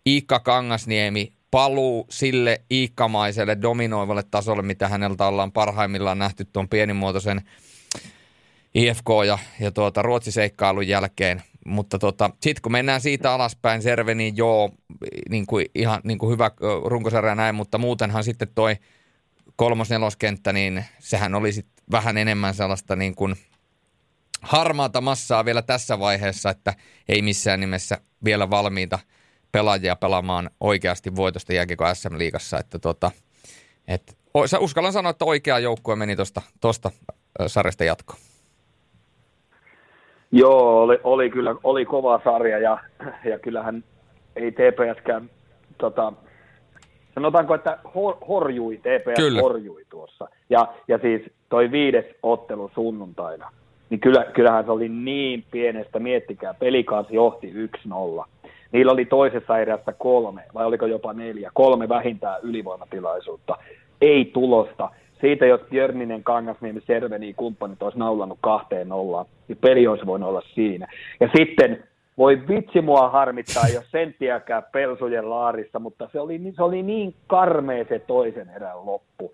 Iikka Kangasniemi, paluu sille iikkamaiselle dominoivalle tasolle, mitä häneltä ollaan parhaimmillaan nähty tuon pienimuotoisen IFK ja, ja tuota, Ruotsiseikkailun jälkeen. Mutta tota, sitten kun mennään siitä alaspäin, Serve, niin joo, niin kuin, ihan niin kuin hyvä runkosarja näin, mutta muutenhan sitten toi kolmos-neloskenttä, niin sehän oli sitten vähän enemmän sellaista niin kuin – harmaata massaa vielä tässä vaiheessa, että ei missään nimessä vielä valmiita pelaajia pelaamaan oikeasti voitosta jääkiko SM-liigassa. Että tota, et, uskallan sanoa, että oikea joukkue meni tuosta tosta sarjasta jatkoon. Joo, oli, oli kyllä oli kova sarja ja, ja kyllähän ei TPSkään, tota, sanotaanko, että hor, horjui, TPS kyllä. horjui tuossa. Ja, ja siis toi viides ottelu sunnuntaina, niin kyllä, kyllähän se oli niin pienestä, miettikää, pelikansi johti 1-0. Niillä oli toisessa erässä kolme, vai oliko jopa neljä, kolme vähintään ylivoimatilaisuutta. Ei tulosta. Siitä, jos Björninen, Kangasniemi, Serveni kumppanit olisi naulannut kahteen nollaan, niin peli olisi voinut olla siinä. Ja sitten voi vitsi mua harmittaa, jos senttiäkään pelsujen laarissa, mutta se oli, se oli niin karmea se toisen erän loppu.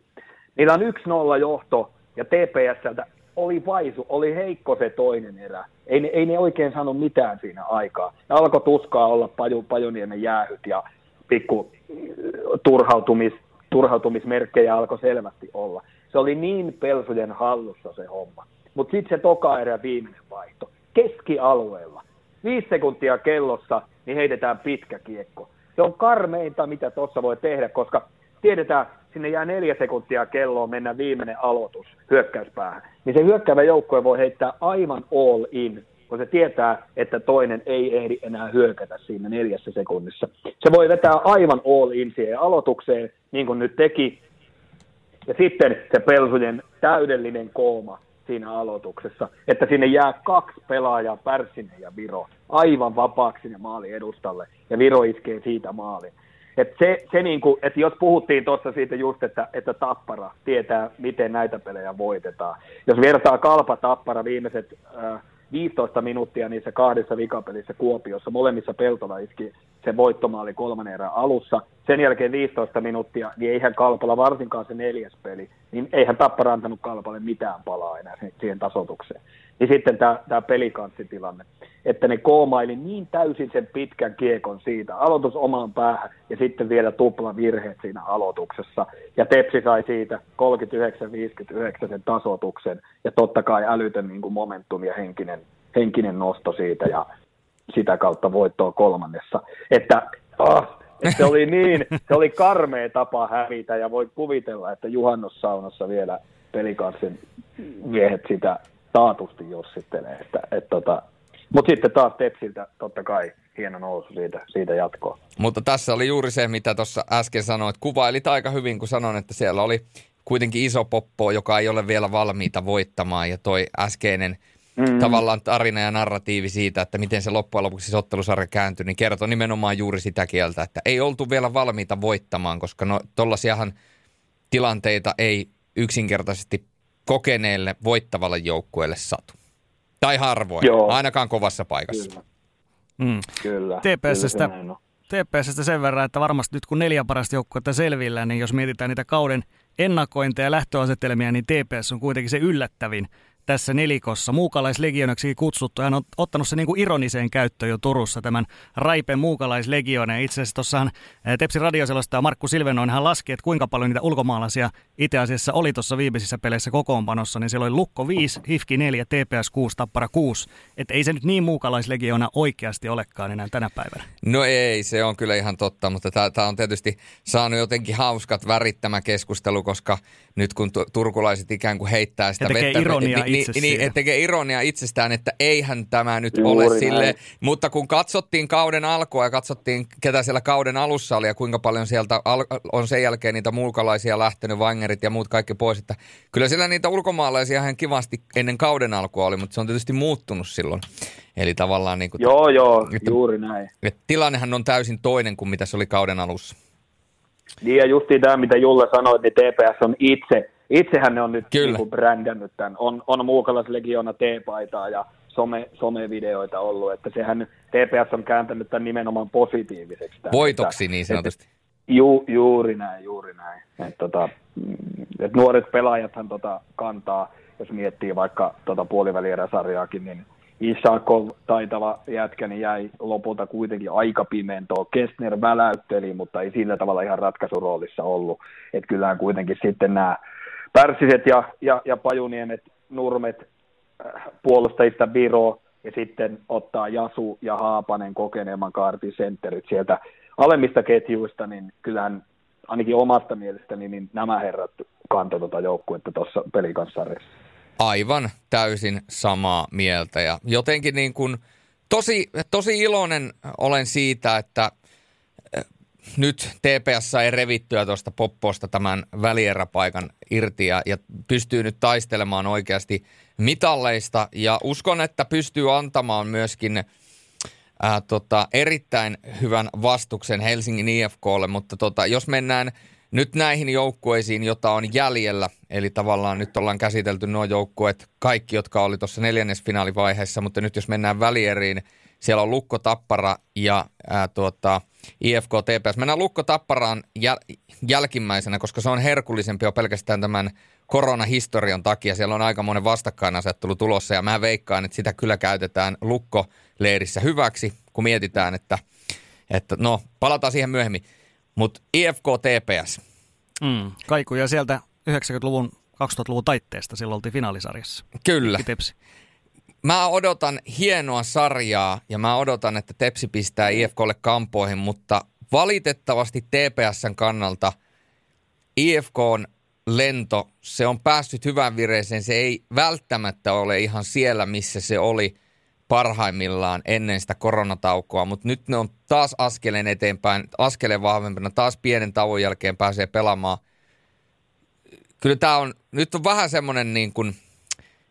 Niillä on 1-0 johto ja TPSltä oli vaisu, oli heikko se toinen erä. Ei ei ne oikein saanut mitään siinä aikaa. Ne alkoi tuskaa olla Paju, Pajuniemen jäähyt ja pikku turhautumis, turhautumismerkkejä alkoi selvästi olla. Se oli niin pelsujen hallussa se homma. Mutta sitten se toka erä viimeinen vaihto. Keskialueella. Viisi sekuntia kellossa, niin heitetään pitkä kiekko. Se on karmeinta, mitä tuossa voi tehdä, koska tiedetään, sinne jää neljä sekuntia kelloon mennä viimeinen aloitus hyökkäyspäähän. Niin se hyökkäävä joukkue voi heittää aivan all in, kun se tietää, että toinen ei ehdi enää hyökätä siinä neljässä sekunnissa. Se voi vetää aivan all in siihen aloitukseen, niin kuin nyt teki, ja sitten se Pelsujen täydellinen kooma siinä aloituksessa, että sinne jää kaksi pelaajaa, Pärssinen ja Viro, aivan vapaaksi sinne maali edustalle, ja Viro iskee siitä maalin. Et se, se niinku, että jos puhuttiin tuossa siitä just, että, että Tappara tietää, miten näitä pelejä voitetaan. Jos vertaa Kalpa Tappara viimeiset äh, 15 minuuttia niissä kahdessa vikapelissä Kuopiossa. Molemmissa Peltola iski se voittomaali kolmannen erän alussa. Sen jälkeen 15 minuuttia, niin eihän Kalpala varsinkaan se neljäs peli, niin eihän Tappara antanut Kalpalle mitään palaa enää siihen tasotukseen. Niin sitten tämä, tämä pelikanssitilanne, että ne koomaili niin täysin sen pitkän kiekon siitä, aloitus omaan päähän ja sitten vielä tupla virheet siinä aloituksessa. Ja Tepsi sai siitä 39-59 sen tasotuksen ja totta kai älytön niin kuin momentum ja henkinen, henkinen nosto siitä ja sitä kautta voittoa kolmannessa. Että oh, se oli niin, se oli karmea tapa hävitä ja voi kuvitella, että juhannussaunassa vielä pelikanssin miehet sitä taatusti jossittelee. Että, et tota, mutta sitten taas Tepsiltä totta kai hieno nousu siitä, siitä jatkoa. Mutta tässä oli juuri se, mitä tuossa äsken sanoit. Kuvailit aika hyvin, kun sanoin, että siellä oli kuitenkin iso poppo, joka ei ole vielä valmiita voittamaan. Ja toi äskeinen mm. tavallaan tarina ja narratiivi siitä, että miten se loppujen lopuksi ottelusarja kääntyi, niin kertoi nimenomaan juuri sitä kieltä, että ei oltu vielä valmiita voittamaan, koska no tollasiahan tilanteita ei yksinkertaisesti kokeneelle voittavalle joukkueelle satu. Tai harvoin, Joo. ainakaan kovassa paikassa. Kyllä. Mm. Kyllä. TPSstä, TPSstä sen verran, että varmasti nyt kun neljä parasta joukkuetta selvillä, niin jos mietitään niitä kauden ennakointeja ja lähtöasetelmia, niin TPS on kuitenkin se yllättävin tässä nelikossa. Muukalaislegionaksi kutsuttu. Hän on ottanut se niin kuin ironiseen käyttöön jo Turussa tämän Raipen muukalaislegionen. Itse asiassa tuossahan Tepsi radioselostaja Markku Silvenoin hän laski, että kuinka paljon niitä ulkomaalaisia itse asiassa oli tuossa viimeisissä peleissä kokoonpanossa. Niin siellä oli Lukko 5, Hifki 4, TPS 6, Tappara 6. Että ei se nyt niin muukalaislegiona oikeasti olekaan enää tänä päivänä. No ei, se on kyllä ihan totta, mutta tämä on tietysti saanut jotenkin hauskat värit tämä keskustelu, koska nyt kun turkulaiset ikään kuin heittää sitä vettä, ironiaa niin, itse niin, niin, tekee ironia itsestään, että eihän tämä nyt Juuri ole sille. Mutta kun katsottiin kauden alkua ja katsottiin, ketä siellä kauden alussa oli ja kuinka paljon sieltä on sen jälkeen niitä mulkalaisia lähtenyt, Wangerit ja muut kaikki pois, että kyllä siellä niitä ulkomaalaisia ihan kivasti ennen kauden alkua oli, mutta se on tietysti muuttunut silloin. Eli tavallaan niin kuin, Joo, joo, että, juuri näin. Että tilannehan on täysin toinen kuin mitä se oli kauden alussa. Niin ja justiin tämä, mitä Julle sanoi, niin TPS on itse, itsehän ne on nyt niin kuin brändännyt tämän. On, on Legiona T-paitaa ja some, somevideoita ollut, että sehän TPS on kääntänyt tämän nimenomaan positiiviseksi. Tämän, Voitoksi niin sanotusti. Että, ju, juuri näin, juuri näin. Et, tota, et nuoret pelaajathan tota, kantaa, jos miettii vaikka tota puolivälieräsarjaakin, niin Isakov, taitava jätkä, niin jäi lopulta kuitenkin aika pimentoon. Kestner väläytteli, mutta ei sillä tavalla ihan ratkaisuroolissa ollut. Että kyllähän kuitenkin sitten nämä Pärssiset ja, ja, ja Pajuniemet, Nurmet, puolustajista Viro ja sitten ottaa Jasu ja Haapanen kokeneemman kaartin sentterit sieltä alemmista ketjuista, niin kyllähän ainakin omasta mielestäni niin nämä herrat kantoi tuota joukkuetta tuossa pelikanssarjassa. Aivan täysin samaa mieltä ja jotenkin niin kuin tosi, tosi iloinen olen siitä, että nyt TPS sai revittyä tuosta popposta tämän välieräpaikan irti ja, ja pystyy nyt taistelemaan oikeasti mitalleista. Ja uskon, että pystyy antamaan myöskin – ää, tota, erittäin hyvän vastuksen Helsingin IFKlle, mutta tota, jos mennään nyt näihin joukkueisiin, jota on jäljellä, eli tavallaan nyt ollaan käsitelty nuo joukkueet, kaikki, jotka oli tuossa neljännesfinaalivaiheessa, mutta nyt jos mennään välieriin, siellä on Lukko Tappara ja ää, tuota, IFK TPS. Mennään Lukko Tapparaan jäl- jälkimmäisenä, koska se on herkullisempi jo pelkästään tämän koronahistorian takia. Siellä on aika monen vastakkainasettelu tulossa ja mä veikkaan, että sitä kyllä käytetään Lukko-leirissä hyväksi, kun mietitään, että, että no palataan siihen myöhemmin. Mutta IFK TPS. Mm, kaikuja sieltä 90-luvun 2000-luvun taitteesta, silloin oltiin finaalisarjassa. Kyllä. Tepsi. Mä odotan hienoa sarjaa ja mä odotan, että Tepsi pistää IFKlle kampoihin, mutta valitettavasti TPSn kannalta IFK on lento, se on päässyt hyvään vireeseen, se ei välttämättä ole ihan siellä, missä se oli parhaimmillaan ennen sitä koronataukoa, mutta nyt ne on taas askeleen eteenpäin, askeleen vahvempana, taas pienen tauon jälkeen pääsee pelaamaan. Kyllä tämä on, nyt on vähän semmoinen niin kuin,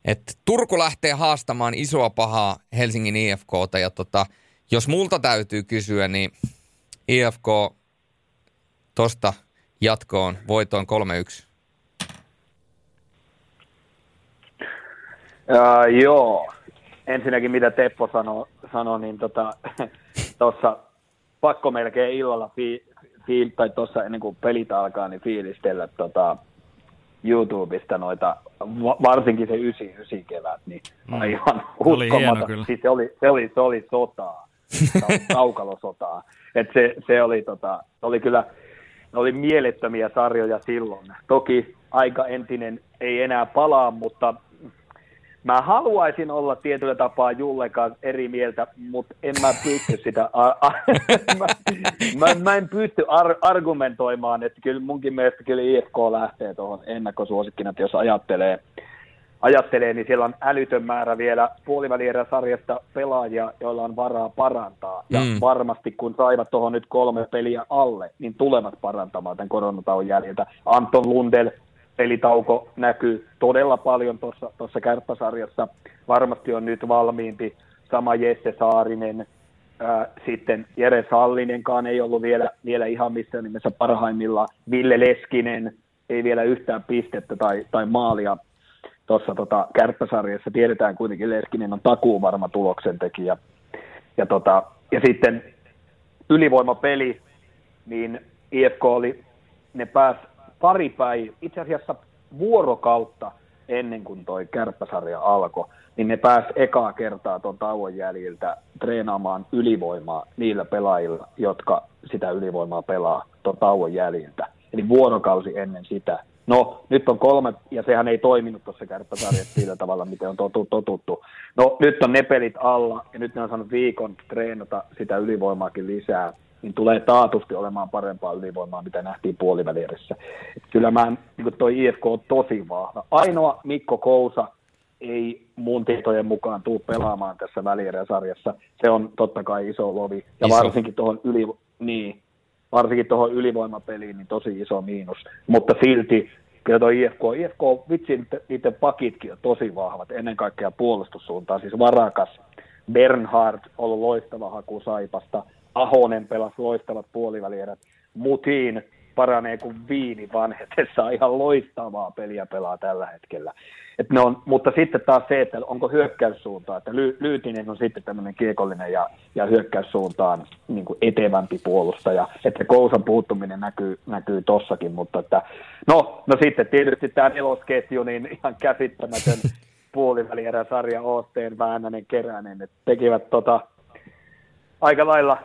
että Turku lähtee haastamaan isoa pahaa Helsingin IFKta ja tota, jos multa täytyy kysyä, niin IFK tosta jatkoon voitoon 3-1. Uh, joo. Ensinnäkin mitä Teppo sanoi, sano, niin tuossa tota, pakko melkein illalla fi, fi, tai tuossa ennen kuin pelit alkaa, niin fiilistellä tota, YouTubesta noita, varsinkin se 99 kevät, niin mm. aivan uskomaton. Siis se, oli, se, oli, se oli sotaa, kaukalosotaa. Et se, se, oli, tota, se oli kyllä, ne oli mielettömiä sarjoja silloin. Toki aika entinen ei enää palaa, mutta Mä haluaisin olla tietyllä tapaa Julle kanssa eri mieltä, mutta en mä pysty sitä, mä, mä, mä, en pysty ar- argumentoimaan, että kyllä munkin mielestä kyllä IFK lähtee tuohon ennakkosuosikkina, että jos ajattelee, ajattelee, niin siellä on älytön määrä vielä puolivälierä sarjasta pelaajia, joilla on varaa parantaa. Ja mm. varmasti kun saivat tuohon nyt kolme peliä alle, niin tulevat parantamaan tämän koronatauon jäljiltä. Anton Lundel pelitauko näkyy todella paljon tuossa kärppäsarjassa. Varmasti on nyt valmiimpi sama Jesse Saarinen, ää, sitten Jere Sallinenkaan ei ollut vielä, vielä ihan missään nimessä parhaimmillaan. Ville Leskinen ei vielä yhtään pistettä tai, tai maalia tuossa tota, kärppäsarjassa. Tiedetään kuitenkin, Leskinen on takuu varma tuloksen tekijä. Ja, tota, ja sitten ylivoimapeli, niin IFK oli, ne pääs pari päivää, itse asiassa vuorokautta ennen kuin toi kärppäsarja alkoi, niin ne pääs ekaa kertaa tuon tauon jäljiltä treenaamaan ylivoimaa niillä pelaajilla, jotka sitä ylivoimaa pelaa tuon tauon jäljiltä. Eli vuorokausi ennen sitä. No, nyt on kolme, ja sehän ei toiminut tuossa kärppäsarjassa sillä tavalla, miten on totuttu. No, nyt on ne pelit alla, ja nyt ne on saanut viikon treenata sitä ylivoimaakin lisää niin tulee taatusti olemaan parempaa ylivoimaa, mitä nähtiin puolivälierissä. Kyllä mä, niin toi IFK on tosi vahva. Ainoa Mikko Kousa ei mun tietojen mukaan tuu pelaamaan tässä välierä-sarjassa. Se on totta kai iso lovi. Ja iso. varsinkin tuohon yli, niin, varsinkin tuohon ylivoimapeliin niin tosi iso miinus. Mutta silti kyllä tuo IFK, IFK vitsi, niiden pakitkin on tosi vahvat, ennen kaikkea puolustussuuntaan. Siis Varakas, Bernhard ollut loistava haku Saipasta – Ahonen pelasi loistavat puolivälierät. Mutiin paranee kuin viini vanhetessa. Ihan loistavaa peliä pelaa tällä hetkellä. Et ne on, mutta sitten taas se, että onko hyökkäyssuunta, että ly, Lyytinen on sitten tämmöinen kiekollinen ja, ja hyökkäyssuuntaan niin kuin etevämpi puolustaja, että Kousan puuttuminen näkyy, näkyy tossakin, mutta että, no, no sitten tietysti tämä nelosketju, niin ihan käsittämätön puolivälierä sarja Oosteen, Väänänen, Keränen, että tekivät tota, aika lailla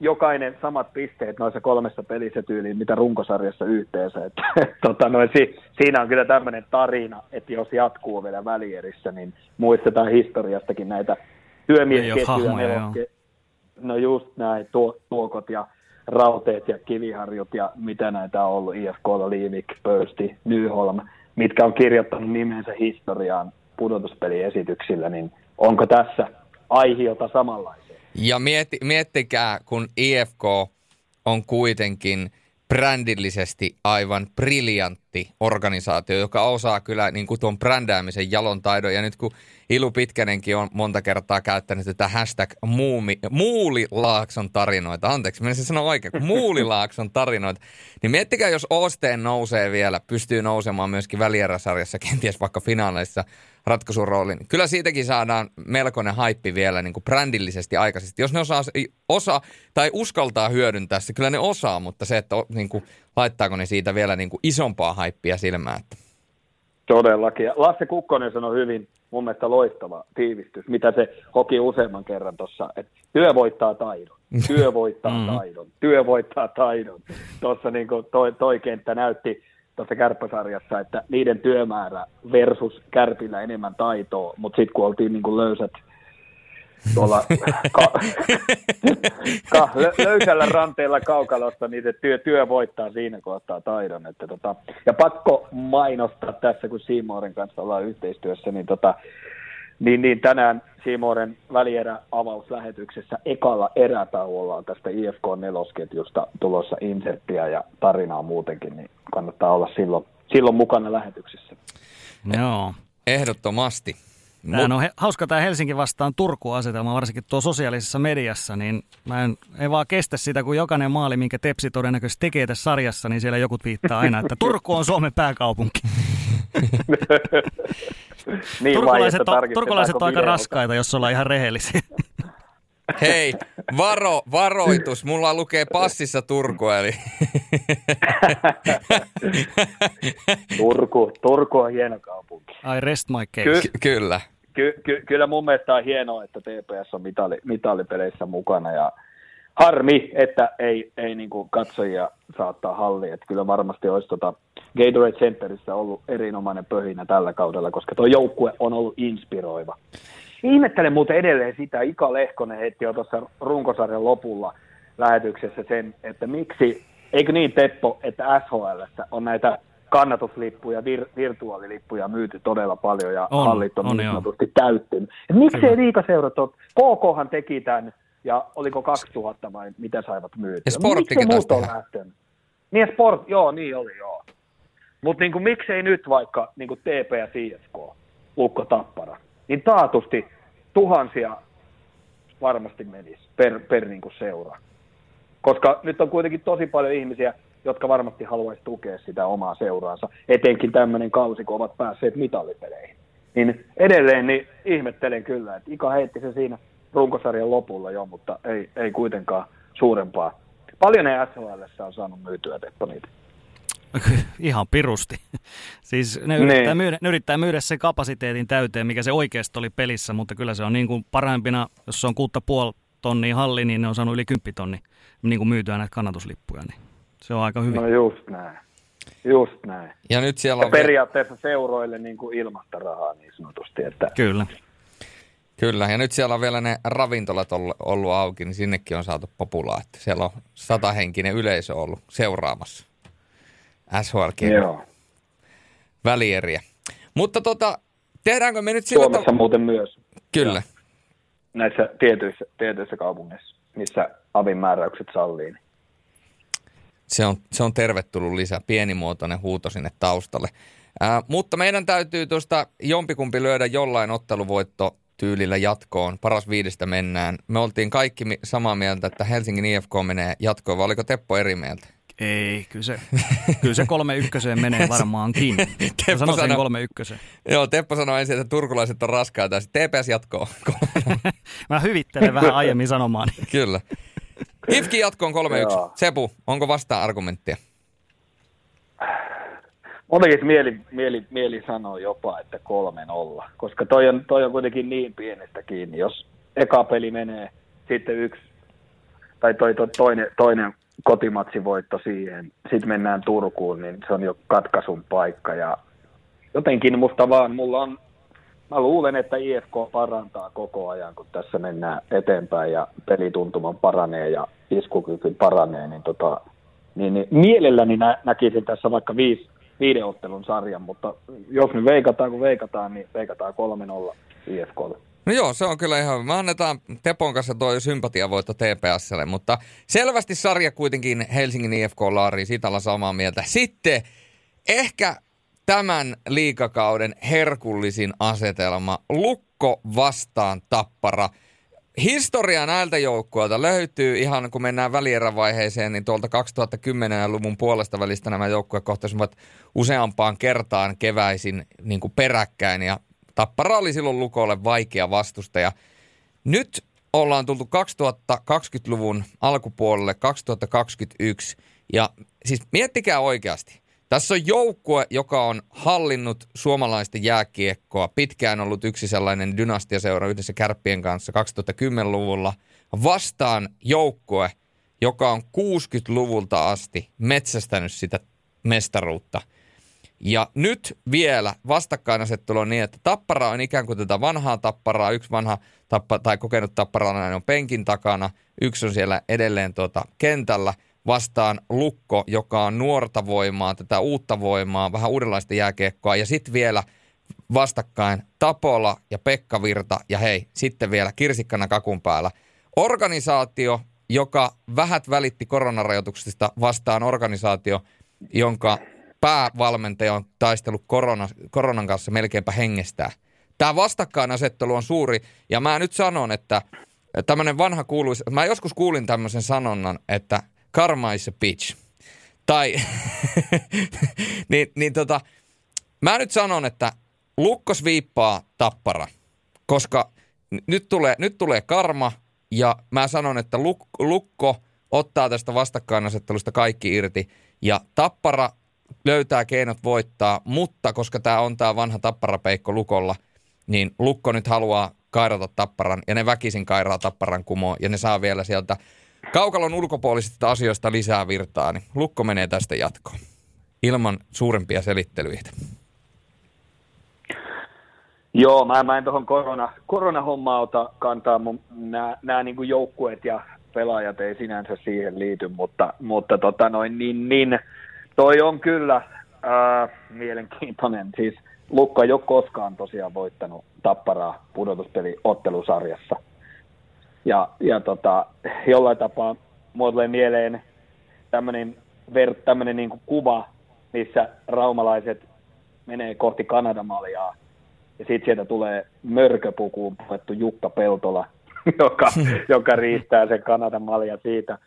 jokainen samat pisteet noissa kolmessa pelissä tyyliin, mitä runkosarjassa yhteensä. Että, tota, noin, si, siinä on kyllä tämmöinen tarina, että jos jatkuu vielä välierissä, niin muistetaan historiastakin näitä työmiesketjuja. No just näin, tuo, tuokot ja rauteet ja kiviharjut ja mitä näitä on ollut, IFK, Liivik, Pöysti, Nyholm, mitkä on kirjoittanut nimensä historiaan pudotuspeliesityksillä, niin onko tässä aihiota samanlaisia? Ja mietti, miettikää, kun IFK on kuitenkin brändillisesti aivan briljantti organisaatio, joka osaa kyllä niin kuin tuon brändäämisen jalon taidon. Ja nyt kun Ilu Pitkänenkin on monta kertaa käyttänyt tätä hashtag muumi, Muulilaakson tarinoita, anteeksi, menisin sanoa oikein, kun Muulilaakson tarinoita, niin miettikää, jos Osteen nousee vielä, pystyy nousemaan myöskin välieräsarjassa, kenties vaikka finaaleissa ratkaisuroolin. Kyllä siitäkin saadaan melkoinen haippi vielä niin kuin brändillisesti aikaisesti. Jos ne osaa, osa tai uskaltaa hyödyntää se, kyllä ne osaa, mutta se, että niin kuin, laittaako ne siitä vielä niin kuin isompaa haippia silmään. Että. Todellakin. Lasse Kukkonen sanoi hyvin, mun mielestä loistava tiivistys, mitä se hoki useamman kerran tuossa, että työ voittaa taidon, työ voittaa mm. taidon, työ voittaa taidon. Tuossa niin toi, toi kenttä näytti tuossa kärppäsarjassa, että niiden työmäärä versus kärpillä enemmän taitoa, mutta sitten kun oltiin niin kuin löysät tuolla ka, ka, löysällä ranteella kaukalosta, niin se työ, työ voittaa siinä kohtaa taidon. Että tota, ja pakko mainostaa tässä, kun Siimooren kanssa ollaan yhteistyössä, niin, tota, niin, niin tänään Siimooren välierä avauslähetyksessä ekalla erätauolla on tästä IFK nelosketjusta tulossa inserttiä ja tarinaa muutenkin, niin kannattaa olla silloin, silloin mukana lähetyksessä. Joo. Ehdottomasti. Tämä on he, hauska tämä Helsinki vastaan Turku-asetelma, varsinkin tuo sosiaalisessa mediassa, niin mä en, en vaan kestä sitä, kun jokainen maali, minkä Tepsi todennäköisesti tekee tässä sarjassa, niin siellä joku viittaa aina, että Turku on Suomen pääkaupunki. niin turkulaiset on, turkulaiset on aika raskaita, jos ollaan ihan rehellisiä. Hei, varo, varoitus. Mulla lukee passissa Turku, eli... Turku, Turku on hieno kaupunki. I rest my case. Ky- kyllä. Ky- ky- kyllä mun mielestä on hienoa, että TPS on mitali, mitalipeleissä mukana ja harmi, että ei, ei niin kuin katsojia saattaa halliin. Että kyllä varmasti olisi tota Gatorade Centerissä ollut erinomainen pöhinä tällä kaudella, koska tuo joukkue on ollut inspiroiva. Ihmettelen muuten edelleen sitä, Ika Lehkonen heitti jo tuossa runkosarjan lopulla lähetyksessä sen, että miksi, eikö niin Teppo, että SHL on näitä kannatuslippuja, vir, virtuaalilippuja myyty todella paljon ja on, hallit on, on niin sanotusti täyttynyt. Miksei liikaseurat ole, KKhan teki tämän ja oliko 2000 vai mitä saivat myytyä. Ja sporttikin muut on lähtenyt? Niin sport, joo, niin oli joo. Mutta niin miksei nyt vaikka niin TP ja CSK, Lukko Tappara, niin taatusti tuhansia varmasti menisi per, per niin seura. Koska nyt on kuitenkin tosi paljon ihmisiä, jotka varmasti haluaisi tukea sitä omaa seuraansa, etenkin tämmöinen kausi, kun ovat päässeet mitallipeleihin. Niin edelleen niin ihmettelen kyllä, että Ika heitti se siinä runkosarjan lopulla jo, mutta ei, ei kuitenkaan suurempaa. Paljon ne SHL on saanut myytyä Teppo niitä. Ihan pirusti. Siis ne yrittää, niin. myydä, ne yrittää myydä se kapasiteetin täyteen, mikä se oikeasti oli pelissä, mutta kyllä se on niin kuin parhaimpina, jos se on kuutta puoli tonnia halli, niin ne on saanut yli kymppitonni niin kuin myytyä näitä kannatuslippuja. Niin se on aika hyvin. No just näin. Just näin. Ja nyt siellä on... Ja periaatteessa seuroille niin kuin ilmasta rahaa niin sanotusti. Että... Kyllä. Kyllä, ja nyt siellä on vielä ne ravintolat ollut auki, niin sinnekin on saatu populaa. Että siellä on satahenkinen yleisö ollut seuraamassa shl välieriä. Mutta tota, tehdäänkö me nyt sillä Suomessa to... muuten myös. Kyllä. Ja näissä tietyissä, tietyissä kaupungeissa, missä avin määräykset sallii. Niin. Se on, se on tervetullut lisä, pienimuotoinen huuto sinne taustalle. Ää, mutta meidän täytyy tuosta jompikumpi lyödä jollain otteluvoitto tyylillä jatkoon. Paras viidestä mennään. Me oltiin kaikki samaa mieltä, että Helsingin IFK menee jatkoon, vai oliko Teppo eri mieltä? Ei, kyllä se, kyllä se kolme ykköseen menee varmaankin. Teppo sanoisin sano, kolme ykköseen. Joo, Teppo sanoi ensin, että turkulaiset on raskaita, sitten TPS jatkoo. Mä hyvittelen vähän aiemmin sanomaan. kyllä. Ifki jatkoon 3-1. Sepu, onko vastaan argumenttia? Muutenkin mieli, mieli, mieli sanoo jopa, että kolmen olla, koska toi on, toi on kuitenkin niin pienestä kiinni. Jos eka peli menee, sitten yksi tai toi, toi toinen, toinen kotimatsivoitto siihen, sitten mennään Turkuun, niin se on jo katkaisun paikka ja jotenkin musta vaan, mulla on, mä luulen, että IFK parantaa koko ajan, kun tässä mennään eteenpäin ja pelituntuman paranee ja iskukyky paranee, niin, tota, niin, niin mielelläni nä, näkisin tässä vaikka viisi, viiden ottelun sarjan, mutta jos me veikataan, kun veikataan, niin veikataan 3-0 IFKlle. No joo, se on kyllä ihan, me annetaan Tepon kanssa tuo sympatiavoitto TPSlle, mutta selvästi sarja kuitenkin Helsingin IFK Laari, siitä ollaan samaa mieltä. Sitten ehkä tämän liikakauden herkullisin asetelma, Lukko vastaan Tappara. Historia näiltä joukkueilta löytyy ihan, kun mennään välierävaiheeseen, niin tuolta 2010-luvun puolesta välistä nämä joukkueet kohtasivat useampaan kertaan keväisin niin kuin peräkkäin. Ja Tappara oli silloin Lukolle vaikea vastustaja. Nyt ollaan tultu 2020-luvun alkupuolelle, 2021, ja siis miettikää oikeasti. Tässä on joukkue, joka on hallinnut suomalaista jääkiekkoa, pitkään ollut yksi sellainen dynastiaseura yhdessä kärppien kanssa 2010-luvulla, vastaan joukkue, joka on 60-luvulta asti metsästänyt sitä mestaruutta – ja nyt vielä vastakkainasettelu on niin, että tappara on ikään kuin tätä vanhaa tapparaa, yksi vanha tappa, tai kokenut tapparalainen on penkin takana, yksi on siellä edelleen tuota kentällä vastaan Lukko, joka on nuorta voimaa, tätä uutta voimaa, vähän uudenlaista jääkiekkoa ja sitten vielä vastakkain Tapola ja Pekka Virta ja hei, sitten vielä kirsikkana kakun päällä. Organisaatio, joka vähät välitti koronarajoituksista vastaan organisaatio, jonka päävalmentaja on taistellut korona, koronan kanssa melkeinpä hengestää. Tämä vastakkainasettelu on suuri, ja mä nyt sanon, että tämmöinen vanha kuuluisa, mä joskus kuulin tämmöisen sanonnan, että karma is a bitch. Tai, niin, niin tota, mä nyt sanon, että lukkos viippaa tappara, koska nyt tulee, nyt tulee karma, ja mä sanon, että luk, lukko ottaa tästä vastakkainasettelusta kaikki irti, ja tappara löytää keinot voittaa, mutta koska tämä on tämä vanha tapparapeikko Lukolla, niin Lukko nyt haluaa kairata tapparan ja ne väkisin kairaa tapparan kumoon ja ne saa vielä sieltä kaukalon ulkopuolisista asioista lisää virtaa, niin Lukko menee tästä jatkoon ilman suurempia selittelyitä. Joo, mä, mä en tuohon korona, koronahommaa ota kantaa. Nämä niin joukkueet ja pelaajat ei sinänsä siihen liity, mutta, mutta tota noin, niin, niin, Toi on kyllä äh, mielenkiintoinen. Siis Lukka ei ole koskaan tosiaan voittanut tapparaa pudotuspeli ottelusarjassa. Ja, ja tota, jollain tapaa mulle tulee mieleen tämmöinen tämmönen niin kuva, missä raumalaiset menee kohti Kanadamaljaa. Ja sitten sieltä tulee mörköpukuun puettu Jukka Peltola, joka, joka riistää sen Kanadan malja siitä.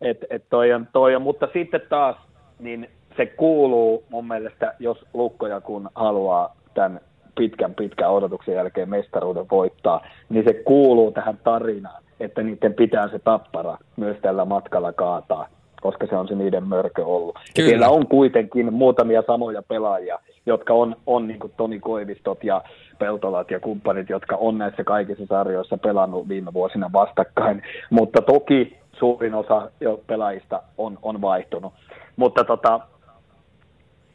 Et, et toi on, toi on, mutta sitten taas, niin se kuuluu mun mielestä, jos lukkoja kun haluaa tämän pitkän pitkän odotuksen jälkeen mestaruuden voittaa, niin se kuuluu tähän tarinaan, että niiden pitää se tappara myös tällä matkalla kaataa, koska se on se niiden mörkö ollut. Ja siellä on kuitenkin muutamia samoja pelaajia, jotka on, on niin kuin Toni Koivistot ja Peltolat ja kumppanit, jotka on näissä kaikissa sarjoissa pelannut viime vuosina vastakkain, mutta toki suurin osa jo pelaajista on, on vaihtunut. Mutta tota,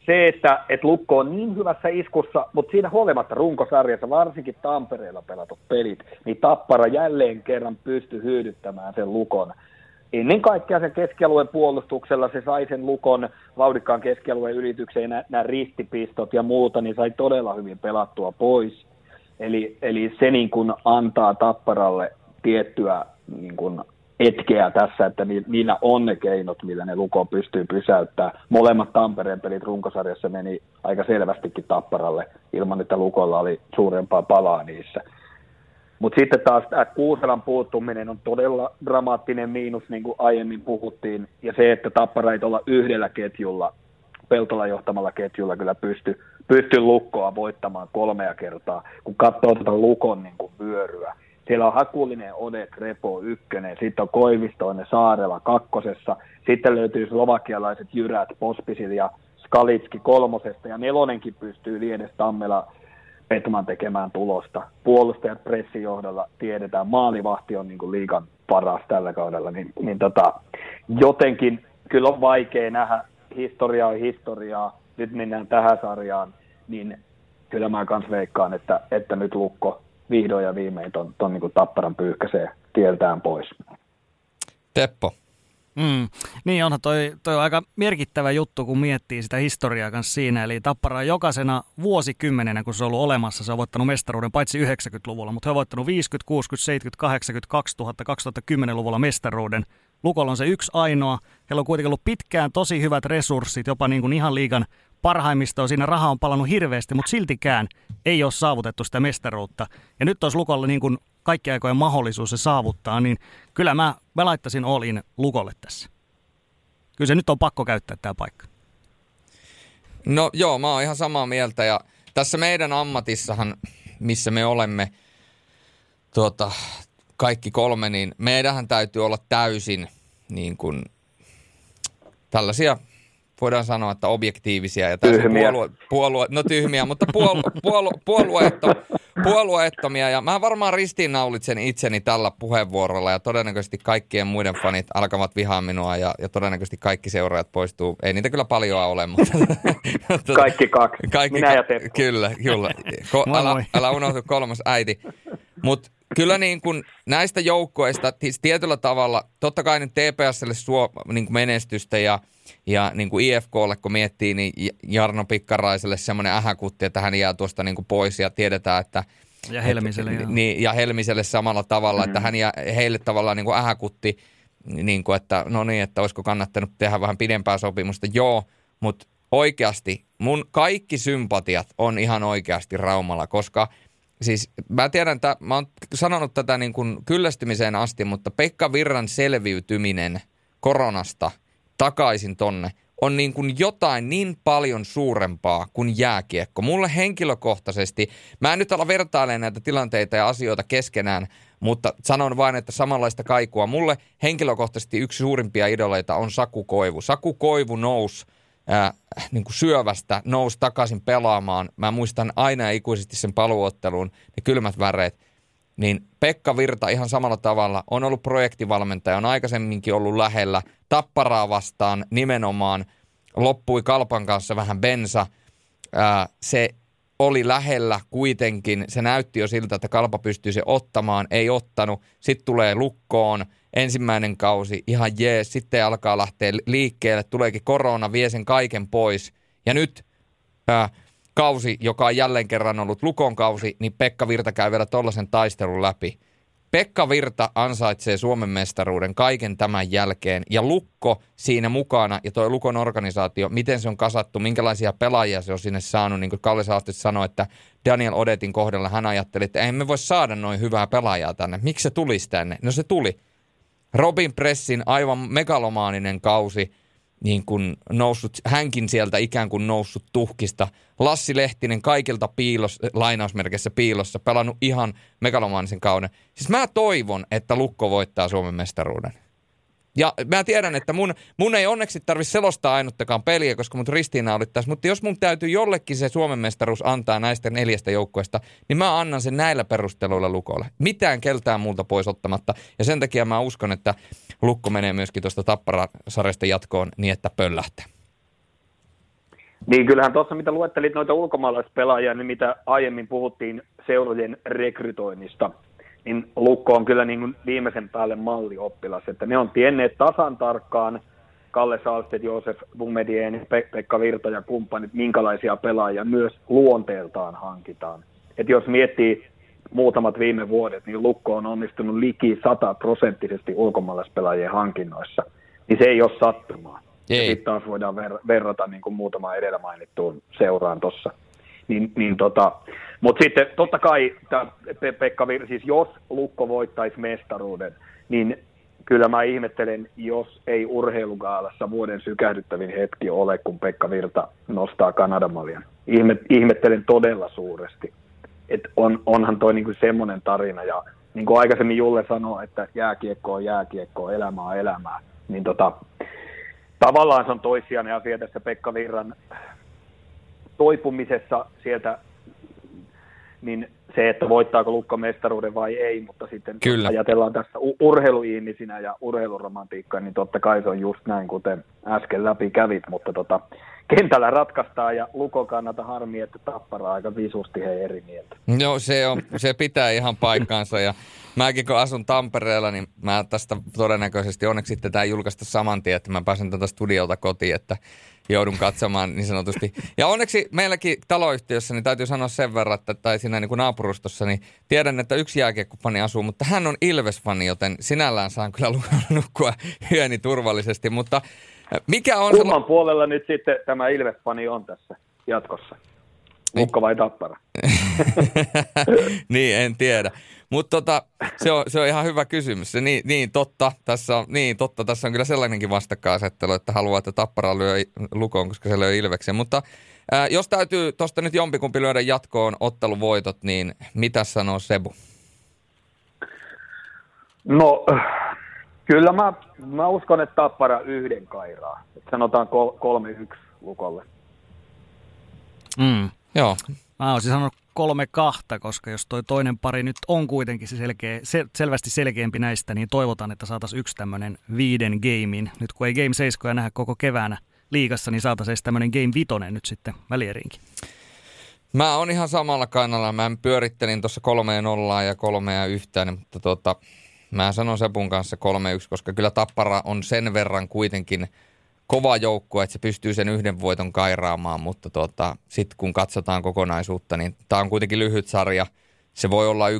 se, että, että Lukko on niin hyvässä iskussa, mutta siinä huolimatta runkosarjassa, varsinkin Tampereella pelatut pelit, niin Tappara jälleen kerran pystyi hyödyttämään sen Lukon. Ennen kaikkea sen keskialueen puolustuksella se sai sen Lukon vauhdikkaan keskialueen ylitykseen nämä ristipistot ja muuta, niin sai todella hyvin pelattua pois. Eli, eli se niin kuin antaa Tapparalle tiettyä niin kuin etkeä tässä, että niillä on ne keinot, millä ne Luko pystyy pysäyttämään. Molemmat Tampereen pelit runkosarjassa meni aika selvästikin tapparalle ilman, että Lukolla oli suurempaa palaa niissä. Mutta sitten taas tämä Kuuselan puuttuminen on todella dramaattinen miinus, niin kuin aiemmin puhuttiin. Ja se, että Tappara ei olla yhdellä ketjulla, Peltola johtamalla ketjulla kyllä pysty, pysty Lukkoa voittamaan kolmea kertaa, kun katsoo tätä Lukon niin kuin vyöryä siellä on Hakulinen, Odet, Repo ykkönen, sitten on Koivistoinen, Saarela kakkosessa, sitten löytyy slovakialaiset Jyrät, Pospisil ja Skalitski kolmosesta, ja nelonenkin pystyy Liedes Tammela Petman tekemään tulosta. Puolustajat pressijohdolla tiedetään, maalivahti on niin kuin liikan paras tällä kaudella, niin, niin tota, jotenkin kyllä on vaikea nähdä, historiaa historiaa, nyt mennään tähän sarjaan, niin kyllä mä kans veikkaan, että, että nyt Lukko vihdoin ja viimein ton, ton niin tapparan pyyhkäsee tieltään pois. Teppo. Mm. Niin onhan toi, toi on aika merkittävä juttu, kun miettii sitä historiaa kanssa siinä. Eli Tappara on jokaisena vuosikymmenenä, kun se on ollut olemassa, se on voittanut mestaruuden paitsi 90-luvulla, mutta he on voittanut 50, 60, 70, 80, 2000, 2010-luvulla mestaruuden. Lukolla on se yksi ainoa. Heillä on kuitenkin ollut pitkään tosi hyvät resurssit, jopa niin kuin ihan liigan parhaimmistoa. Siinä raha on palannut hirveästi, mutta siltikään ei ole saavutettu sitä mestaruutta. Ja nyt olisi Lukolla niin kuin kaikki aikojen mahdollisuus se saavuttaa, niin kyllä mä, mä laittaisin Olin Lukolle tässä. Kyllä se nyt on pakko käyttää tämä paikka. No joo, mä oon ihan samaa mieltä ja tässä meidän ammatissahan, missä me olemme tuota, kaikki kolme, niin meidähän täytyy olla täysin niin kuin, tällaisia voidaan sanoa, että objektiivisia ja täysin puolue, puolue, no tyhmiä, mutta puolue, puolue, puolueetto, puolueettomia. Ja mä varmaan ristiinnaulitsen itseni tällä puheenvuorolla ja todennäköisesti kaikkien muiden fanit alkavat vihaa minua ja, ja todennäköisesti kaikki seuraajat poistuu. Ei niitä kyllä paljon ole, mutta... kaikki kaksi. Kaikki Minä ja Teppo. Kyllä, kyllä. Ko, älä, älä unohdu kolmas äiti. Mutta kyllä niin kuin näistä joukkoista siis tietyllä tavalla, totta kai nyt TPSlle suo niin kuin menestystä ja, ja niin kuin IFKlle kun miettii, niin Jarno Pikkaraiselle semmoinen ähäkutti, että hän jää tuosta niin kuin pois ja tiedetään, että ja Helmiselle, et, niin, ja Helmiselle samalla tavalla, mm-hmm. että hän ja heille tavallaan niin kuin ähäkutti, niin kuin, että no niin, että olisiko kannattanut tehdä vähän pidempää sopimusta. Joo, mutta oikeasti mun kaikki sympatiat on ihan oikeasti Raumalla, koska – siis mä tiedän, että mä oon sanonut tätä niin kuin kyllästymiseen asti, mutta Pekka Virran selviytyminen koronasta takaisin tonne on niin kuin jotain niin paljon suurempaa kuin jääkiekko. Mulle henkilökohtaisesti, mä en nyt ala vertailemaan näitä tilanteita ja asioita keskenään, mutta sanon vain, että samanlaista kaikua. Mulle henkilökohtaisesti yksi suurimpia idoleita on Saku Koivu. Saku Koivu nousi ää, niin kuin syövästä nousi takaisin pelaamaan. Mä muistan aina ikuisesti sen paluotteluun, ne kylmät väreet. Niin Pekka Virta ihan samalla tavalla on ollut projektivalmentaja, on aikaisemminkin ollut lähellä. Tapparaa vastaan nimenomaan loppui Kalpan kanssa vähän bensa. Ää, se oli lähellä kuitenkin. Se näytti jo siltä, että Kalpa pystyy se ottamaan, ei ottanut. Sitten tulee lukkoon ensimmäinen kausi, ihan jees, sitten alkaa lähteä liikkeelle, tuleekin korona, vie sen kaiken pois. Ja nyt ää, kausi, joka on jälleen kerran ollut Lukon kausi, niin Pekka Virta käy vielä tollaisen taistelun läpi. Pekka Virta ansaitsee Suomen mestaruuden kaiken tämän jälkeen ja Lukko siinä mukana ja tuo Lukon organisaatio, miten se on kasattu, minkälaisia pelaajia se on sinne saanut, niin kuin Kalle Saasti sanoi, että Daniel Odetin kohdalla hän ajatteli, että emme voi saada noin hyvää pelaajaa tänne. Miksi se tulisi tänne? No se tuli. Robin Pressin aivan megalomaaninen kausi, niin kuin noussut, hänkin sieltä ikään kuin noussut tuhkista. Lassi Lehtinen kaikilta piilos, lainausmerkeissä piilossa, pelannut ihan megalomaanisen kauden. Siis mä toivon, että Lukko voittaa Suomen mestaruuden. Ja mä tiedän, että mun, mun ei onneksi tarvitse selostaa ainuttakaan peliä, koska mut ristiinnaulittaisi. Mutta jos mun täytyy jollekin se Suomen mestaruus antaa näistä neljästä joukkueesta, niin mä annan sen näillä perusteluilla Lukolle. Mitään keltään muuta pois ottamatta. Ja sen takia mä uskon, että Lukko menee myöskin tuosta Tapparasarjasta jatkoon niin, että pöllähtää. Niin kyllähän tuossa, mitä luettelit noita ulkomaalaispelaajia, niin mitä aiemmin puhuttiin seurojen rekrytoinnista – niin Lukko on kyllä niin kuin viimeisen päälle mallioppilas, että ne on tienneet tasan tarkkaan, Kalle Saalsted, Joosef Bumedien, Pek- Pekka Virta ja kumppanit, minkälaisia pelaajia myös luonteeltaan hankitaan. Et jos miettii muutamat viime vuodet, niin Lukko on onnistunut liki sataprosenttisesti ulkomaalaispelaajien hankinnoissa, niin se ei ole sattumaa. Sitten taas voidaan ver- verrata niin kuin muutama edellä mainittuun seuraan tuossa. Niin, niin tota, mutta sitten totta kai, tämä Pekka Vir, siis jos Lukko voittaisi mestaruuden, niin kyllä mä ihmettelen, jos ei urheilugaalassa vuoden sykähdyttävin hetki ole, kun Pekka Virta nostaa Kanadan. Ihme, ihmettelen todella suuresti. Et on, onhan toi niinku semmoinen tarina, ja niin kuin aikaisemmin Julle sanoi, että jääkiekko on jääkiekko, elämä on elämää, niin tota, tavallaan se on toissijainen asia tässä Pekka Virran toipumisessa sieltä niin se, että voittaako Lukko mestaruuden vai ei, mutta sitten Kyllä. ajatellaan tässä urheiluihmisinä ja urheiluromantiikkaa, niin totta kai se on just näin, kuten äsken läpi kävit, mutta tota, kentällä ratkaistaan ja Luko kannata harmi, että tappara aika visusti he eri mieltä. Joo, se, on, se pitää ihan paikkaansa ja mäkin kun asun Tampereella, niin mä tästä todennäköisesti onneksi sitten tämä julkaista saman tien, että mä pääsen tätä studiolta kotiin, että joudun katsomaan niin sanotusti. Ja onneksi meilläkin taloyhtiössä, niin täytyy sanoa sen verran, että tai siinä niin kuin naapurustossa, niin tiedän, että yksi jääkiekkofani asuu, mutta hän on Ilves-fani, joten sinällään saan kyllä nukkua hyöni turvallisesti, mutta mikä on... Kumman se... puolella nyt sitten tämä Ilves-fani on tässä jatkossa? Lukko vai Tappara? niin, en tiedä. Mutta tota, se, on, se on ihan hyvä kysymys. Se, niin, niin, totta, tässä on, niin, totta, tässä on kyllä sellainenkin vastakkainasettelu, että haluaa, että Tappara lyö lukoon, koska se löi Ilveksen. Mutta ää, jos täytyy tuosta nyt jompikumpi lyödä jatkoon otteluvoitot, niin mitä sanoo Sebu? No, kyllä mä, mä uskon, että Tappara yhden kairaa. Et sanotaan 3-1 lukolle. Mm. Joo. Mä olisin sanonut kolme kahta, koska jos toi toinen pari nyt on kuitenkin se selkeä, se, selvästi selkeämpi näistä, niin toivotaan, että saataisiin yksi tämmöinen viiden gamein. Nyt kun ei Game 7 nähdä koko keväänä liikassa, niin saataisiin tämmöinen Game vitonen nyt sitten välieriinkin. Mä oon ihan samalla kannalla. Mä pyörittelin tuossa kolmeen nollaan ja kolmea yhtään, mutta tota, mä sanon Sepun kanssa 3-1, koska kyllä Tappara on sen verran kuitenkin – kova joukkue, että se pystyy sen yhden voiton kairaamaan, mutta tota, sitten kun katsotaan kokonaisuutta, niin tämä on kuitenkin lyhyt sarja. Se voi olla 1-1,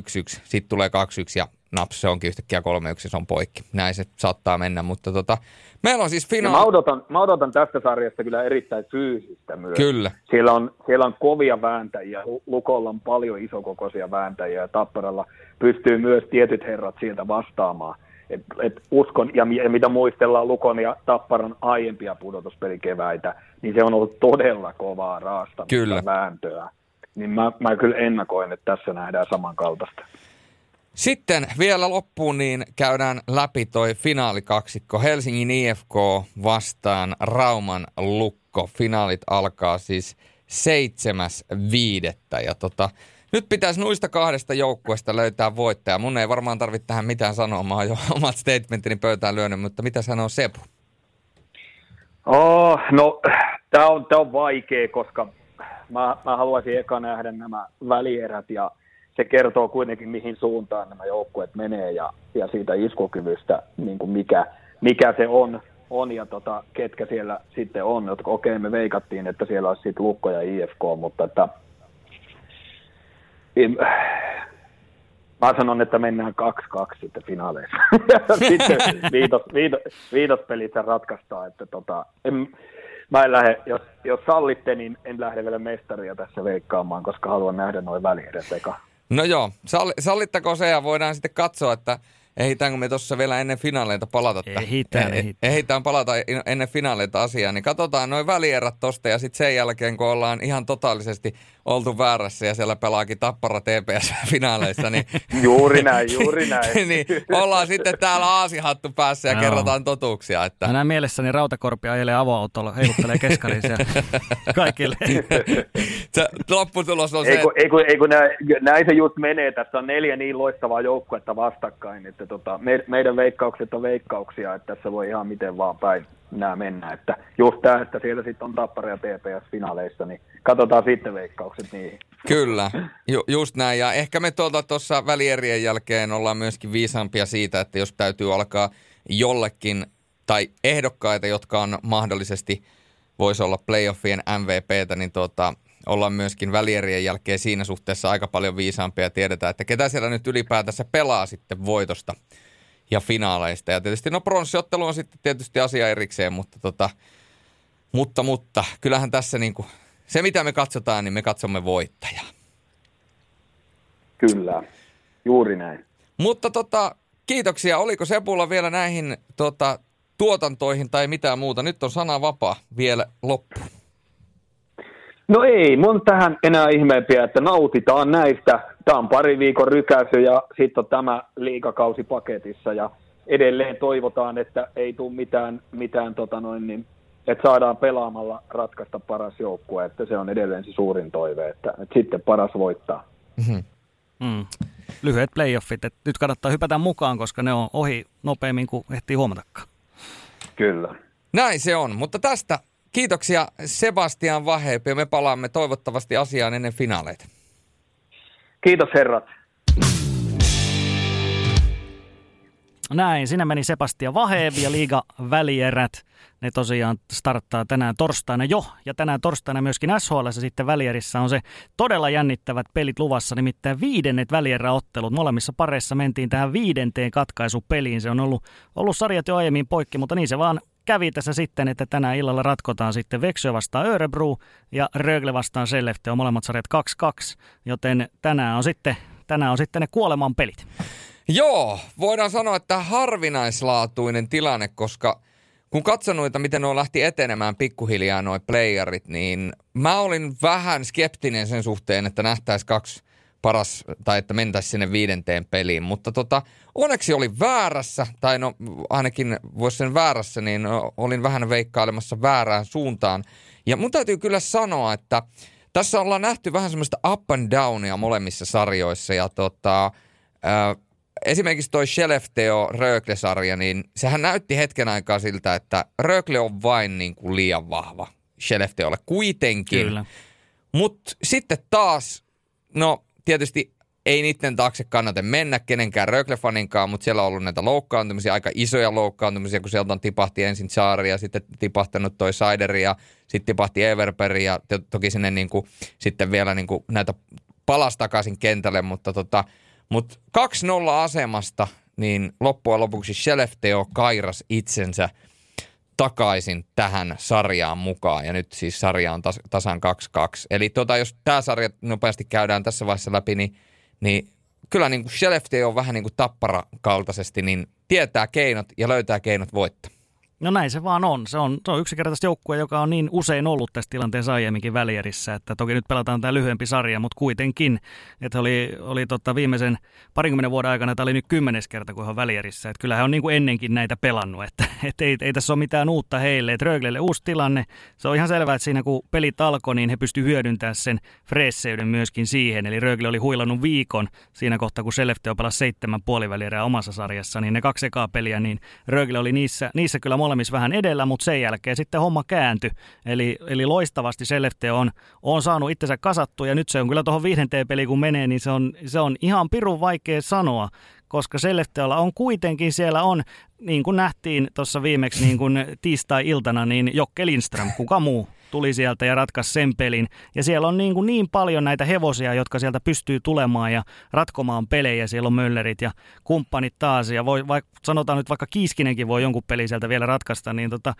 sitten tulee 2-1 ja naps, se onkin yhtäkkiä 3-1 se on poikki. Näin se saattaa mennä, mutta tota, meillä on siis finaali. Mä odotan, mä odotan tästä sarjasta kyllä erittäin fyysistä myös. Kyllä. Siellä on, siellä on kovia vääntäjiä, Lukolla on paljon isokokoisia vääntäjiä ja Tapparalla pystyy myös tietyt herrat sieltä vastaamaan. Et, et uskon, ja, ja mitä muistellaan Lukon ja Tapparan aiempia pudotuspelikeväitä, niin se on ollut todella kovaa raastamista kyllä. vääntöä. Niin mä, mä kyllä ennakoin, että tässä nähdään samankaltaista. Sitten vielä loppuun niin käydään läpi toi finaalikaksikko. Helsingin IFK vastaan Rauman Lukko. Finaalit alkaa siis seitsemäs viidettä. Ja tota, nyt pitäisi noista kahdesta joukkueesta löytää voittaja. Mun ei varmaan tarvitse tähän mitään sanoa, mä oon jo omat statementini pöytään lyönyt, mutta mitä sanoo Sepu? Oh, no, tämä on, tää on vaikea, koska mä, mä haluaisin eka nähdä nämä välierät ja se kertoo kuitenkin, mihin suuntaan nämä joukkueet menee ja, ja siitä iskukyvystä, niin kuin mikä, mikä se on, on ja tota, ketkä siellä sitten on. Okei, okay, me veikattiin, että siellä olisi sitten Lukko ja IFK, mutta että Mä sanon, että mennään 2-2 sitten finaaleissa. sitten viitos, viitos, viitospelit ratkaistaan. Että tota, en, mä en lähde, jos, jos sallitte, niin en lähde vielä mestaria tässä veikkaamaan, koska haluan nähdä noin väliedet eka. No joo, sallittako se ja voidaan sitten katsoa, että Ehditäänkö me tuossa vielä ennen finaaleita palata? Ehitään, eh, ehitään. Ehitään palata ennen finaaleita asiaa, niin katsotaan noin välierät tosta ja sitten sen jälkeen, kun ollaan ihan totaalisesti oltu väärässä ja siellä pelaakin Tappara TPS-finaaleissa, niin... juuri näin, juuri näin. niin ollaan sitten täällä aasihattu päässä ja no. kerrotaan totuuksia. Että... Mä näen mielessäni Rautakorpi ajelee avoautolla, heiluttelee keskariin siellä kaikille. se lopputulos on se... Ei kun, ei kun, ei kun näin, näin se just menee. Tässä on neljä niin loistavaa joukkuetta vastakkain, että tota, me, meidän veikkaukset on veikkauksia, että tässä voi ihan miten vaan päin nämä mennä. Että just tämä, että siellä sitten on Tappara ja TPS finaaleissa, niin katsotaan sitten veikkaukset niihin. Kyllä, Ju, just näin. Ja ehkä me tuolta tuossa välierien jälkeen ollaan myöskin viisaampia siitä, että jos täytyy alkaa jollekin tai ehdokkaita, jotka on mahdollisesti voisi olla playoffien MVPtä, niin tuota, ollaan myöskin välierien jälkeen siinä suhteessa aika paljon viisaampia ja tiedetään, että ketä siellä nyt ylipäätänsä pelaa sitten voitosta ja finaaleista. Ja tietysti no pronssiottelu on sitten tietysti asia erikseen, mutta tota, mutta, mutta kyllähän tässä niinku, se mitä me katsotaan, niin me katsomme voittajaa. Kyllä, juuri näin. Mutta tota, kiitoksia. Oliko Sepulla vielä näihin tota, tuotantoihin tai mitään muuta? Nyt on sana vapaa vielä loppu. No ei, mun tähän enää ihmeempiä, että nautitaan näistä. Tämä on pari viikon rykäsy ja sitten on tämä liikakausi paketissa ja edelleen toivotaan, että ei tule mitään, mitään tota noin, niin, että saadaan pelaamalla ratkaista paras joukkue, että se on edelleen se suurin toive, että, että sitten paras voittaa. Mm-hmm. Mm. Lyhyet playoffit, että nyt kannattaa hypätä mukaan, koska ne on ohi nopeammin kuin ehtii huomatakaan. Kyllä. Näin se on, mutta tästä kiitoksia Sebastian Vaheepi ja me palaamme toivottavasti asiaan ennen finaaleita. Kiitos herrat. Näin, sinä meni Sebastian Vaheevi ja Liiga välierät. Ne tosiaan starttaa tänään torstaina jo, ja tänään torstaina myöskin SHL sitten välierissä on se todella jännittävät pelit luvassa, nimittäin viidennet välieräottelut. Molemmissa pareissa mentiin tähän viidenteen katkaisupeliin. Se on ollut, ollut sarjat jo aiemmin poikki, mutta niin se vaan kävi tässä sitten, että tänään illalla ratkotaan sitten Veksö vastaan Örebro ja Rögle vastaan on molemmat sarjat 2-2, joten tänään on sitten, tänään on sitten ne kuoleman pelit. Joo, voidaan sanoa, että harvinaislaatuinen tilanne, koska kun katson noita, miten nuo lähti etenemään pikkuhiljaa nuo playerit, niin mä olin vähän skeptinen sen suhteen, että nähtäisi kaksi paras, tai että mentäisiin sinne viidenteen peliin. Mutta tota, onneksi oli väärässä, tai no ainakin voisi sen väärässä, niin olin vähän veikkailemassa väärään suuntaan. Ja mun täytyy kyllä sanoa, että tässä ollaan nähty vähän semmoista up and downia molemmissa sarjoissa, ja tota, äh, esimerkiksi toi Shelefteo Rögle-sarja, niin sehän näytti hetken aikaa siltä, että Rögle on vain niin kuin liian vahva Shelefteolle kuitenkin. Kyllä. Mutta sitten taas, no tietysti ei niiden taakse kannata mennä kenenkään Rögle-faninkaan, mutta siellä on ollut näitä loukkaantumisia, aika isoja loukkaantumisia, kun sieltä on tipahti ensin Saari ja sitten tipahtanut toi Saideri ja sitten tipahti Everberg ja toki sinne niin kuin, sitten vielä niin kuin näitä palas takaisin kentälle, mutta tota, mutta 2-0 asemasta, niin loppujen lopuksi Shelefteo kairas itsensä takaisin tähän sarjaan mukaan. Ja nyt siis sarja on tas- tasan 2-2. Eli tota, jos tämä sarja nopeasti käydään tässä vaiheessa läpi, niin, niin kyllä niin kuin on vähän niin kuin tappara kaltaisesti, niin tietää keinot ja löytää keinot voittaa. No näin se vaan on. Se on, se on yksinkertaisesti joukkue, joka on niin usein ollut tässä tilanteessa aiemminkin välierissä, että toki nyt pelataan tämä lyhyempi sarja, mutta kuitenkin, että oli, oli tota viimeisen parinkymmenen vuoden aikana, tämä oli nyt kymmenes kerta, kun on välierissä, että kyllähän on niin kuin ennenkin näitä pelannut, että, että ei, ei, tässä ole mitään uutta heille, että Röglelle uusi tilanne, se on ihan selvää, että siinä kun pelit alkoi, niin he pystyivät hyödyntämään sen freesseyden myöskin siihen, eli Rögle oli huilannut viikon siinä kohtaa, kun Selefteo pelasi seitsemän puolivälierää omassa sarjassa, niin ne kaksi ekaa peliä, niin Rögle oli niissä, niissä kyllä molemmissa vähän edellä, mutta sen jälkeen sitten homma kääntyi. Eli, eli loistavasti Selefte on, on saanut itsensä kasattua ja nyt se on kyllä tuohon viidenteen peliin kun menee, niin se on, se on ihan pirun vaikea sanoa, koska Selefteolla on kuitenkin siellä on, niin kuin nähtiin tuossa viimeksi niin kuin tiistai-iltana, niin Jokke Lindström, kuka muu tuli sieltä ja ratkaisi sen pelin. Ja siellä on niin, kuin niin paljon näitä hevosia, jotka sieltä pystyy tulemaan ja ratkomaan pelejä. Siellä on Möllerit ja kumppanit taas. Ja voi, vaikka, sanotaan nyt vaikka Kiiskinenkin voi jonkun peli sieltä vielä ratkaista. Niin tota,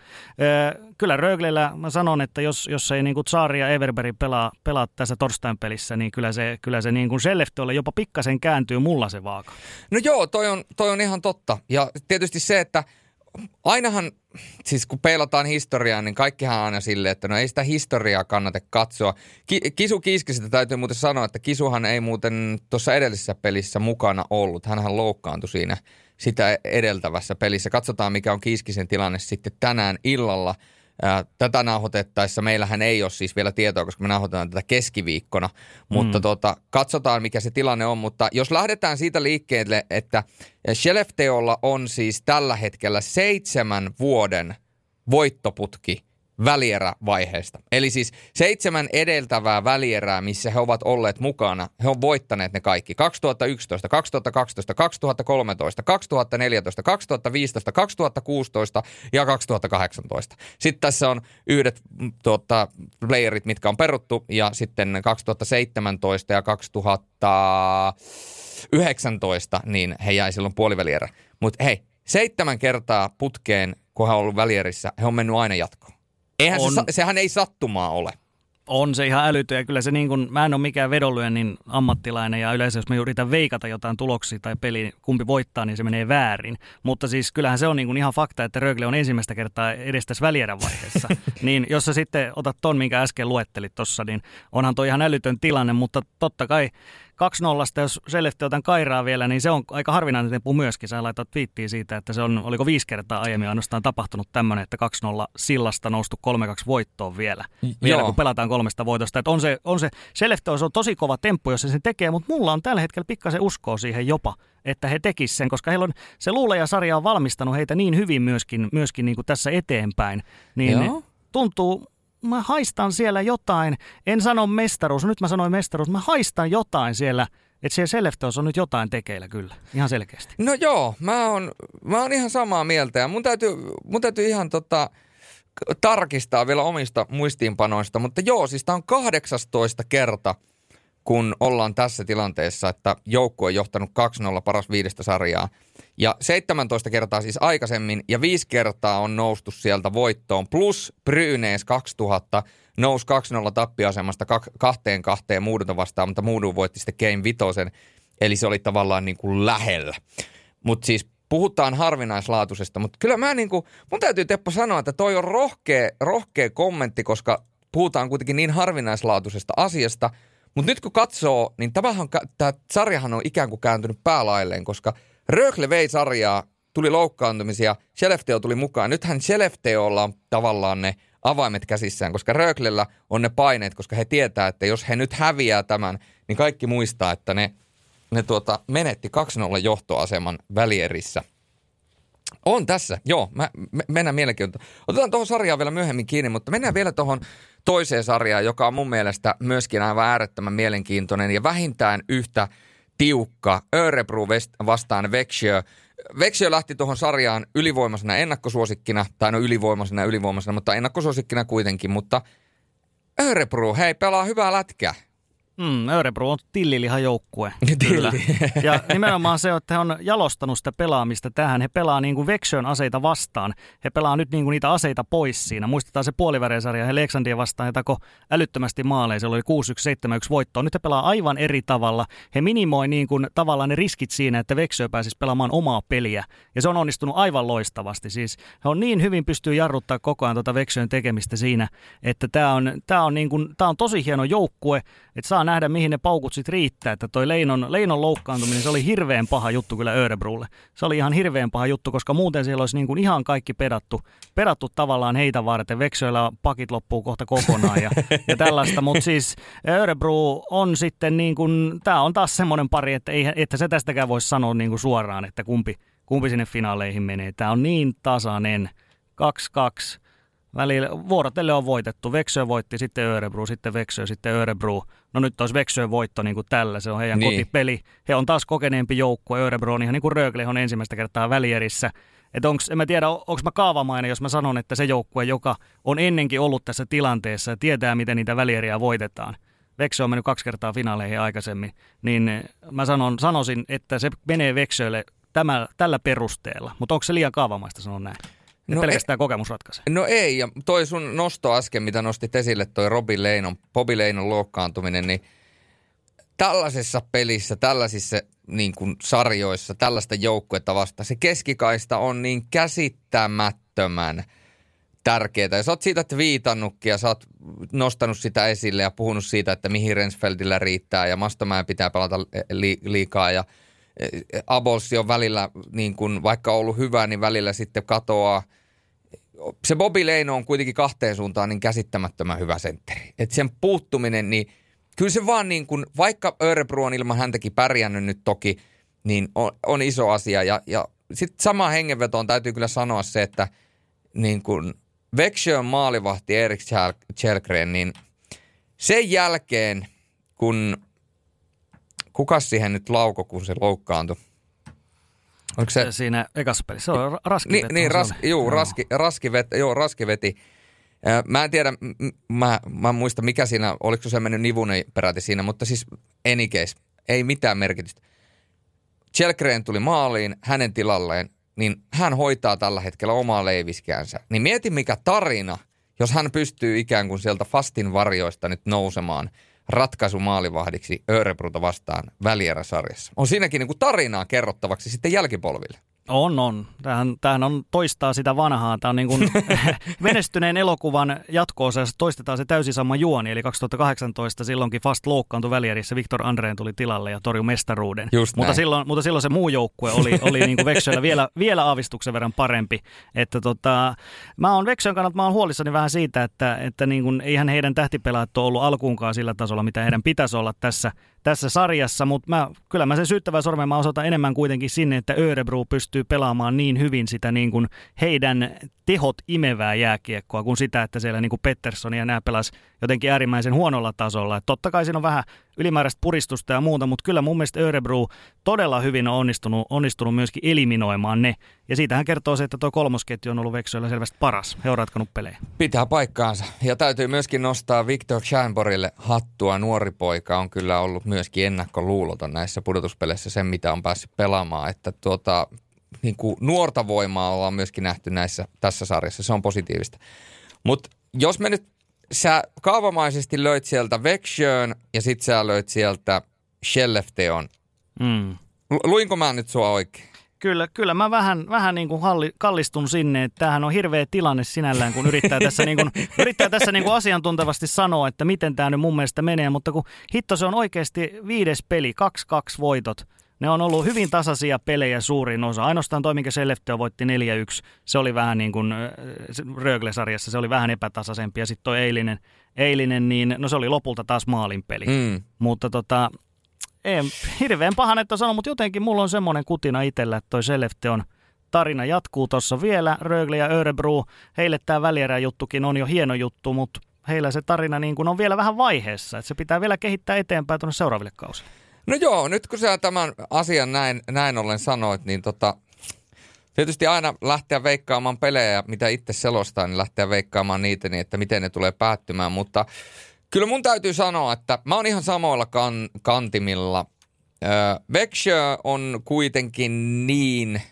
kyllä Röglellä mä sanon, että jos, jos ei niin kuin Tsari ja Everberg pelaa, pelaa tässä torstain pelissä, niin kyllä se, kyllä se niin kuin jopa pikkasen kääntyy mulla se vaaka. No joo, toi on, toi on ihan totta. Ja tietysti se, että ainahan, siis kun peilataan historiaa, niin kaikkihan on aina silleen, että no ei sitä historiaa kannata katsoa. Ki- Kisu Kiskistä täytyy muuten sanoa, että Kisuhan ei muuten tuossa edellisessä pelissä mukana ollut. Hänhän loukkaantui siinä sitä edeltävässä pelissä. Katsotaan, mikä on Kiskisen tilanne sitten tänään illalla – Tätä nauhoitettaessa meillähän ei ole siis vielä tietoa, koska me nauhoitetaan tätä keskiviikkona, mutta mm. tota, katsotaan mikä se tilanne on. Mutta jos lähdetään siitä liikkeelle, että Shelefteolla on siis tällä hetkellä seitsemän vuoden voittoputki välierävaiheesta. Eli siis seitsemän edeltävää välierää, missä he ovat olleet mukana. He ovat voittaneet ne kaikki. 2011, 2012, 2013, 2014, 2015, 2016 ja 2018. Sitten tässä on yhdet tuota, playerit, mitkä on peruttu ja sitten 2017 ja 2019, niin he jäi silloin puolivälierä. Mutta hei, seitsemän kertaa putkeen, kun he on ollut välierissä, he on mennyt aina jatkoon. Eihän on, se, sehän ei sattumaa ole. On se ihan älytö ja kyllä se niin kuin, mä en ole mikään vedonlyönnin ammattilainen ja yleensä jos mä yritän veikata jotain tuloksia tai peli, kumpi voittaa, niin se menee väärin. Mutta siis kyllähän se on niin kuin ihan fakta, että Rögle on ensimmäistä kertaa edes tässä välierän vaiheessa. niin jos sä sitten otat ton, minkä äsken luettelit tuossa, niin onhan toi ihan älytön tilanne, mutta totta kai 2-0, jos Selefti otan kairaa vielä, niin se on aika harvinainen tempu myöskin. Sä laitat viittiin siitä, että se on, oliko viisi kertaa aiemmin ainoastaan tapahtunut tämmöinen, että 2-0 sillasta noustu 3-2 voittoon vielä. Vielä Joo. kun pelataan kolmesta voitosta. Että on se, on se, Selefti on tosi kova temppu, jos se sen tekee, mutta mulla on tällä hetkellä pikkasen uskoa siihen jopa, että he tekisivät sen, koska heillä on, se luuleja-sarja on valmistanut heitä niin hyvin myöskin, myöskin niin kuin tässä eteenpäin. Niin Joo. tuntuu, mä haistan siellä jotain, en sano mestaruus, nyt mä sanoin mestaruus, mä haistan jotain siellä, että siellä Selefteos on nyt jotain tekeillä kyllä, ihan selkeästi. No joo, mä oon, mä oon ihan samaa mieltä ja mun täytyy, mun täytyy ihan tota, tarkistaa vielä omista muistiinpanoista, mutta joo, siis tää on 18 kerta, kun ollaan tässä tilanteessa, että joukko on johtanut 2-0 paras viidestä sarjaa. Ja 17 kertaa siis aikaisemmin ja viisi kertaa on noustu sieltä voittoon. Plus Brynees 2000 nousi 2-0 tappioasemasta kahteen kahteen Muudun vastaan, mutta Muudun voitti sitten Game Vitosen. Eli se oli tavallaan niin kuin lähellä. Mutta siis puhutaan harvinaislaatuisesta, mutta kyllä mä niin kuin, mun täytyy Teppo sanoa, että toi on rohkea, rohkea kommentti, koska puhutaan kuitenkin niin harvinaislaatuisesta asiasta – mutta nyt kun katsoo, niin tämähän, tämä sarjahan on ikään kuin kääntynyt päälailleen, koska Rögle vei sarjaa, tuli loukkaantumisia, Shelefteo tuli mukaan. Nythän Shelefteolla on tavallaan ne avaimet käsissään, koska Röglellä on ne paineet, koska he tietää, että jos he nyt häviää tämän, niin kaikki muistaa, että ne, ne tuota, menetti 2-0 johtoaseman välierissä. On tässä, joo. Mä, me, mennään mielenkiintoista. Otetaan tuohon sarjaan vielä myöhemmin kiinni, mutta mennään vielä tuohon toiseen sarjaan, joka on mun mielestä myöskin aivan äärettömän mielenkiintoinen ja vähintään yhtä tiukka. Örebro vastaan Växjö. Växjö lähti tuohon sarjaan ylivoimaisena ennakkosuosikkina, tai no ylivoimaisena ylivoimaisena, mutta ennakkosuosikkina kuitenkin, mutta Örebro, hei, pelaa hyvää lätkää. Mm, Örebro on tillilihan joukkue. Kyllä. Ja nimenomaan se, että he on jalostanut sitä pelaamista tähän. He pelaa niin kuin Vexön aseita vastaan. He pelaa nyt niin kuin niitä aseita pois siinä. Muistetaan se puoliväreisarja. He Leksandria vastaan he tako älyttömästi maaleja. Se oli 6-1-7-1 voittoa. Nyt he pelaa aivan eri tavalla. He minimoi niin kuin tavallaan ne riskit siinä, että Vexö pääsisi pelaamaan omaa peliä. Ja se on onnistunut aivan loistavasti. Siis he on niin hyvin pystyy jarruttaa koko ajan tuota Vexön tekemistä siinä, että tämä on, tämä on, niin kuin, tämä on tosi hieno joukkue, että saa nähdä, mihin ne paukut sitten riittää. Että toi Leinon, Leinon loukkaantuminen, se oli hirveän paha juttu kyllä Örebrulle. Se oli ihan hirveän paha juttu, koska muuten siellä olisi niin kuin ihan kaikki pedattu, pedattu tavallaan heitä varten. Veksöillä pakit loppuu kohta kokonaan ja, ja tällaista. Mutta siis Örebro on sitten niin kuin, tämä on taas semmoinen pari, että, ei, että se tästäkään voisi sanoa niin kuin suoraan, että kumpi, kumpi sinne finaaleihin menee. Tämä on niin tasainen. 2-2 välillä vuorotelle on voitettu. Veksö voitti, sitten Örebro, sitten Veksö, sitten Örebro. No nyt olisi Veksö voitto niin kuin tällä, se on heidän niin. kotipeli. He on taas kokeneempi joukkue, Örebro on ihan niin kuin Rögle on ensimmäistä kertaa välierissä. Että onks, en mä tiedä, onko mä kaavamainen, jos mä sanon, että se joukkue, joka on ennenkin ollut tässä tilanteessa ja tietää, miten niitä välieriä voitetaan. Veksö on mennyt kaksi kertaa finaaleihin aikaisemmin, niin mä sanon, sanoisin, että se menee Veksölle tämä, tällä perusteella. Mutta onko se liian kaavamaista sanoa näin? No pelkästään ei, kokemus ratkaisee. No ei, ja toi sun nosto äsken, mitä nostit esille, toi Robi Leinon, Bobby Leinon loukkaantuminen, niin tällaisessa pelissä, tällaisissa niin kuin sarjoissa, tällaista joukkuetta vasta, se keskikaista on niin käsittämättömän tärkeää. Ja sä oot siitä viitannutkin ja sä oot nostanut sitä esille ja puhunut siitä, että mihin Rensfeldillä riittää ja Mastomäen pitää pelata li- liikaa ja – Abolsi on välillä, niin kuin, vaikka ollut hyvä, niin välillä sitten katoaa. Se Bobby Leino on kuitenkin kahteen suuntaan niin käsittämättömän hyvä sentteri. Et sen puuttuminen, niin kyllä se vaan niin kuin, vaikka Örebro on ilman häntäkin pärjännyt nyt toki, niin on, on iso asia. Ja, ja sitten sama hengenvetoon täytyy kyllä sanoa se, että niin kuin Växjön maalivahti Erik Kjellgren, niin sen jälkeen, kun Kuka siihen nyt lauko, kun se loukkaantui? Oliko se... Siinä ekassa pelissä, se on raski Niin, niin ras, juu, raski, raski, vet, joo, raski veti. Mä en tiedä, mä, mä en muista mikä siinä, oliko se mennyt nivunen peräti siinä, mutta siis any ei mitään merkitystä. Chelkreen tuli maaliin hänen tilalleen, niin hän hoitaa tällä hetkellä omaa leiviskäänsä. Niin mieti mikä tarina, jos hän pystyy ikään kuin sieltä fastin varjoista nyt nousemaan – ratkaisumaalivahdiksi Örebruta vastaan välieräsarjassa. On siinäkin niin kuin tarinaa kerrottavaksi sitten jälkipolville. On, on. Tämähän, tämähän on toistaa sitä vanhaa. Tämä on niin kuin menestyneen elokuvan jatko toistetaan se täysin sama juoni. Eli 2018 silloinkin Fast loukkaantui välierissä, Victor Andreen tuli tilalle ja torjui mestaruuden. Just mutta, silloin, mutta silloin se muu joukkue oli, oli niin kuin vielä, vielä aavistuksen verran parempi. Että tota, mä oon Vexön kannalta, mä oon huolissani vähän siitä, että, että niin kuin, eihän heidän tähtipelaat ole ollut alkuunkaan sillä tasolla, mitä heidän pitäisi olla tässä tässä sarjassa, mutta mä, kyllä mä sen syyttävän sormen mä osoitan enemmän kuitenkin sinne, että Örebro pystyy pelaamaan niin hyvin sitä niin kuin heidän tehot imevää jääkiekkoa kuin sitä, että siellä niin kuin Pettersson ja nämä pelas jotenkin äärimmäisen huonolla tasolla. Et totta kai siinä on vähän ylimääräistä puristusta ja muuta, mutta kyllä mun mielestä Örebro todella hyvin on onnistunut, onnistunut myöskin eliminoimaan ne. Ja siitähän kertoo se, että tuo kolmosketju on ollut Veksoilla selvästi paras. He on ratkanut pelejä. Pitää paikkaansa. Ja täytyy myöskin nostaa Victor Chamborille hattua. Nuori poika on kyllä ollut myöskin ennakkoluuloton näissä pudotuspeleissä sen, mitä on päässyt pelaamaan. Että tuota, niin kuin nuorta voimaa ollaan myöskin nähty näissä, tässä sarjassa. Se on positiivista. Mutta jos me nyt, sä kaavamaisesti löit sieltä Vexjön ja sit sä löit sieltä Shellefteon. Mm. Luinko mä nyt sua oikein? Kyllä, kyllä mä vähän, vähän niin kuin halli, kallistun sinne, että tämähän on hirveä tilanne sinällään, kun yrittää tässä, niin kuin, yrittää tässä niin kuin asiantuntevasti sanoa, että miten tämä nyt mun mielestä menee, mutta kun hitto se on oikeasti viides peli, 2-2 voitot, ne on ollut hyvin tasaisia pelejä suurin osa. Ainoastaan toi, minkä Seleftö voitti 4-1, se oli vähän niin kuin Rögle-sarjassa, se oli vähän epätasaisempi. Ja sitten toi eilinen, eilinen, niin no se oli lopulta taas maalin peli. Mm. Mutta tota, ei, hirveän pahan, että sanon, mutta jotenkin mulla on semmoinen kutina itsellä, että toi Selefte on tarina jatkuu tuossa vielä. Rögle ja Örebro, heille tämä välieräjuttukin on jo hieno juttu, mutta heillä se tarina niin kuin on vielä vähän vaiheessa, että se pitää vielä kehittää eteenpäin tuonne seuraaville kausille. No joo, nyt kun sä tämän asian näin, näin ollen sanoit, niin tota, tietysti aina lähteä veikkaamaan pelejä, mitä itse selostaa, niin lähteä veikkaamaan niitä, niin että miten ne tulee päättymään, mutta kyllä mun täytyy sanoa, että mä oon ihan samoilla kan, kantimilla. Öö, on kuitenkin niin,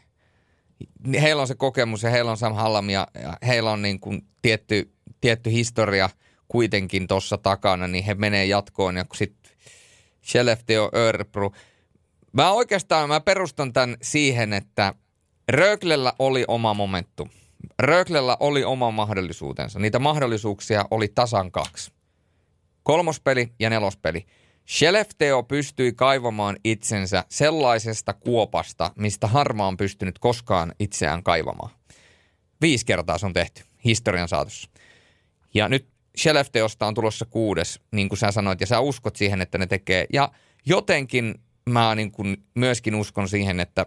heillä on se kokemus ja heillä on Sam Hallam ja, ja heillä on niin kuin tietty, tietty historia kuitenkin tuossa takana, niin he menee jatkoon ja sitten Skellefteå Örebro. Mä oikeastaan mä perustan tämän siihen, että Röglellä oli oma momentum. Röglellä oli oma mahdollisuutensa. Niitä mahdollisuuksia oli tasan kaksi. Kolmospeli ja nelospeli. Skellefteå pystyi kaivamaan itsensä sellaisesta kuopasta, mistä harma on pystynyt koskaan itseään kaivamaan. Viisi kertaa se on tehty historian saatossa. Ja nyt Skellefteosta on tulossa kuudes, niin kuin sä sanoit, ja sä uskot siihen, että ne tekee. Ja jotenkin mä niin kuin myöskin uskon siihen, että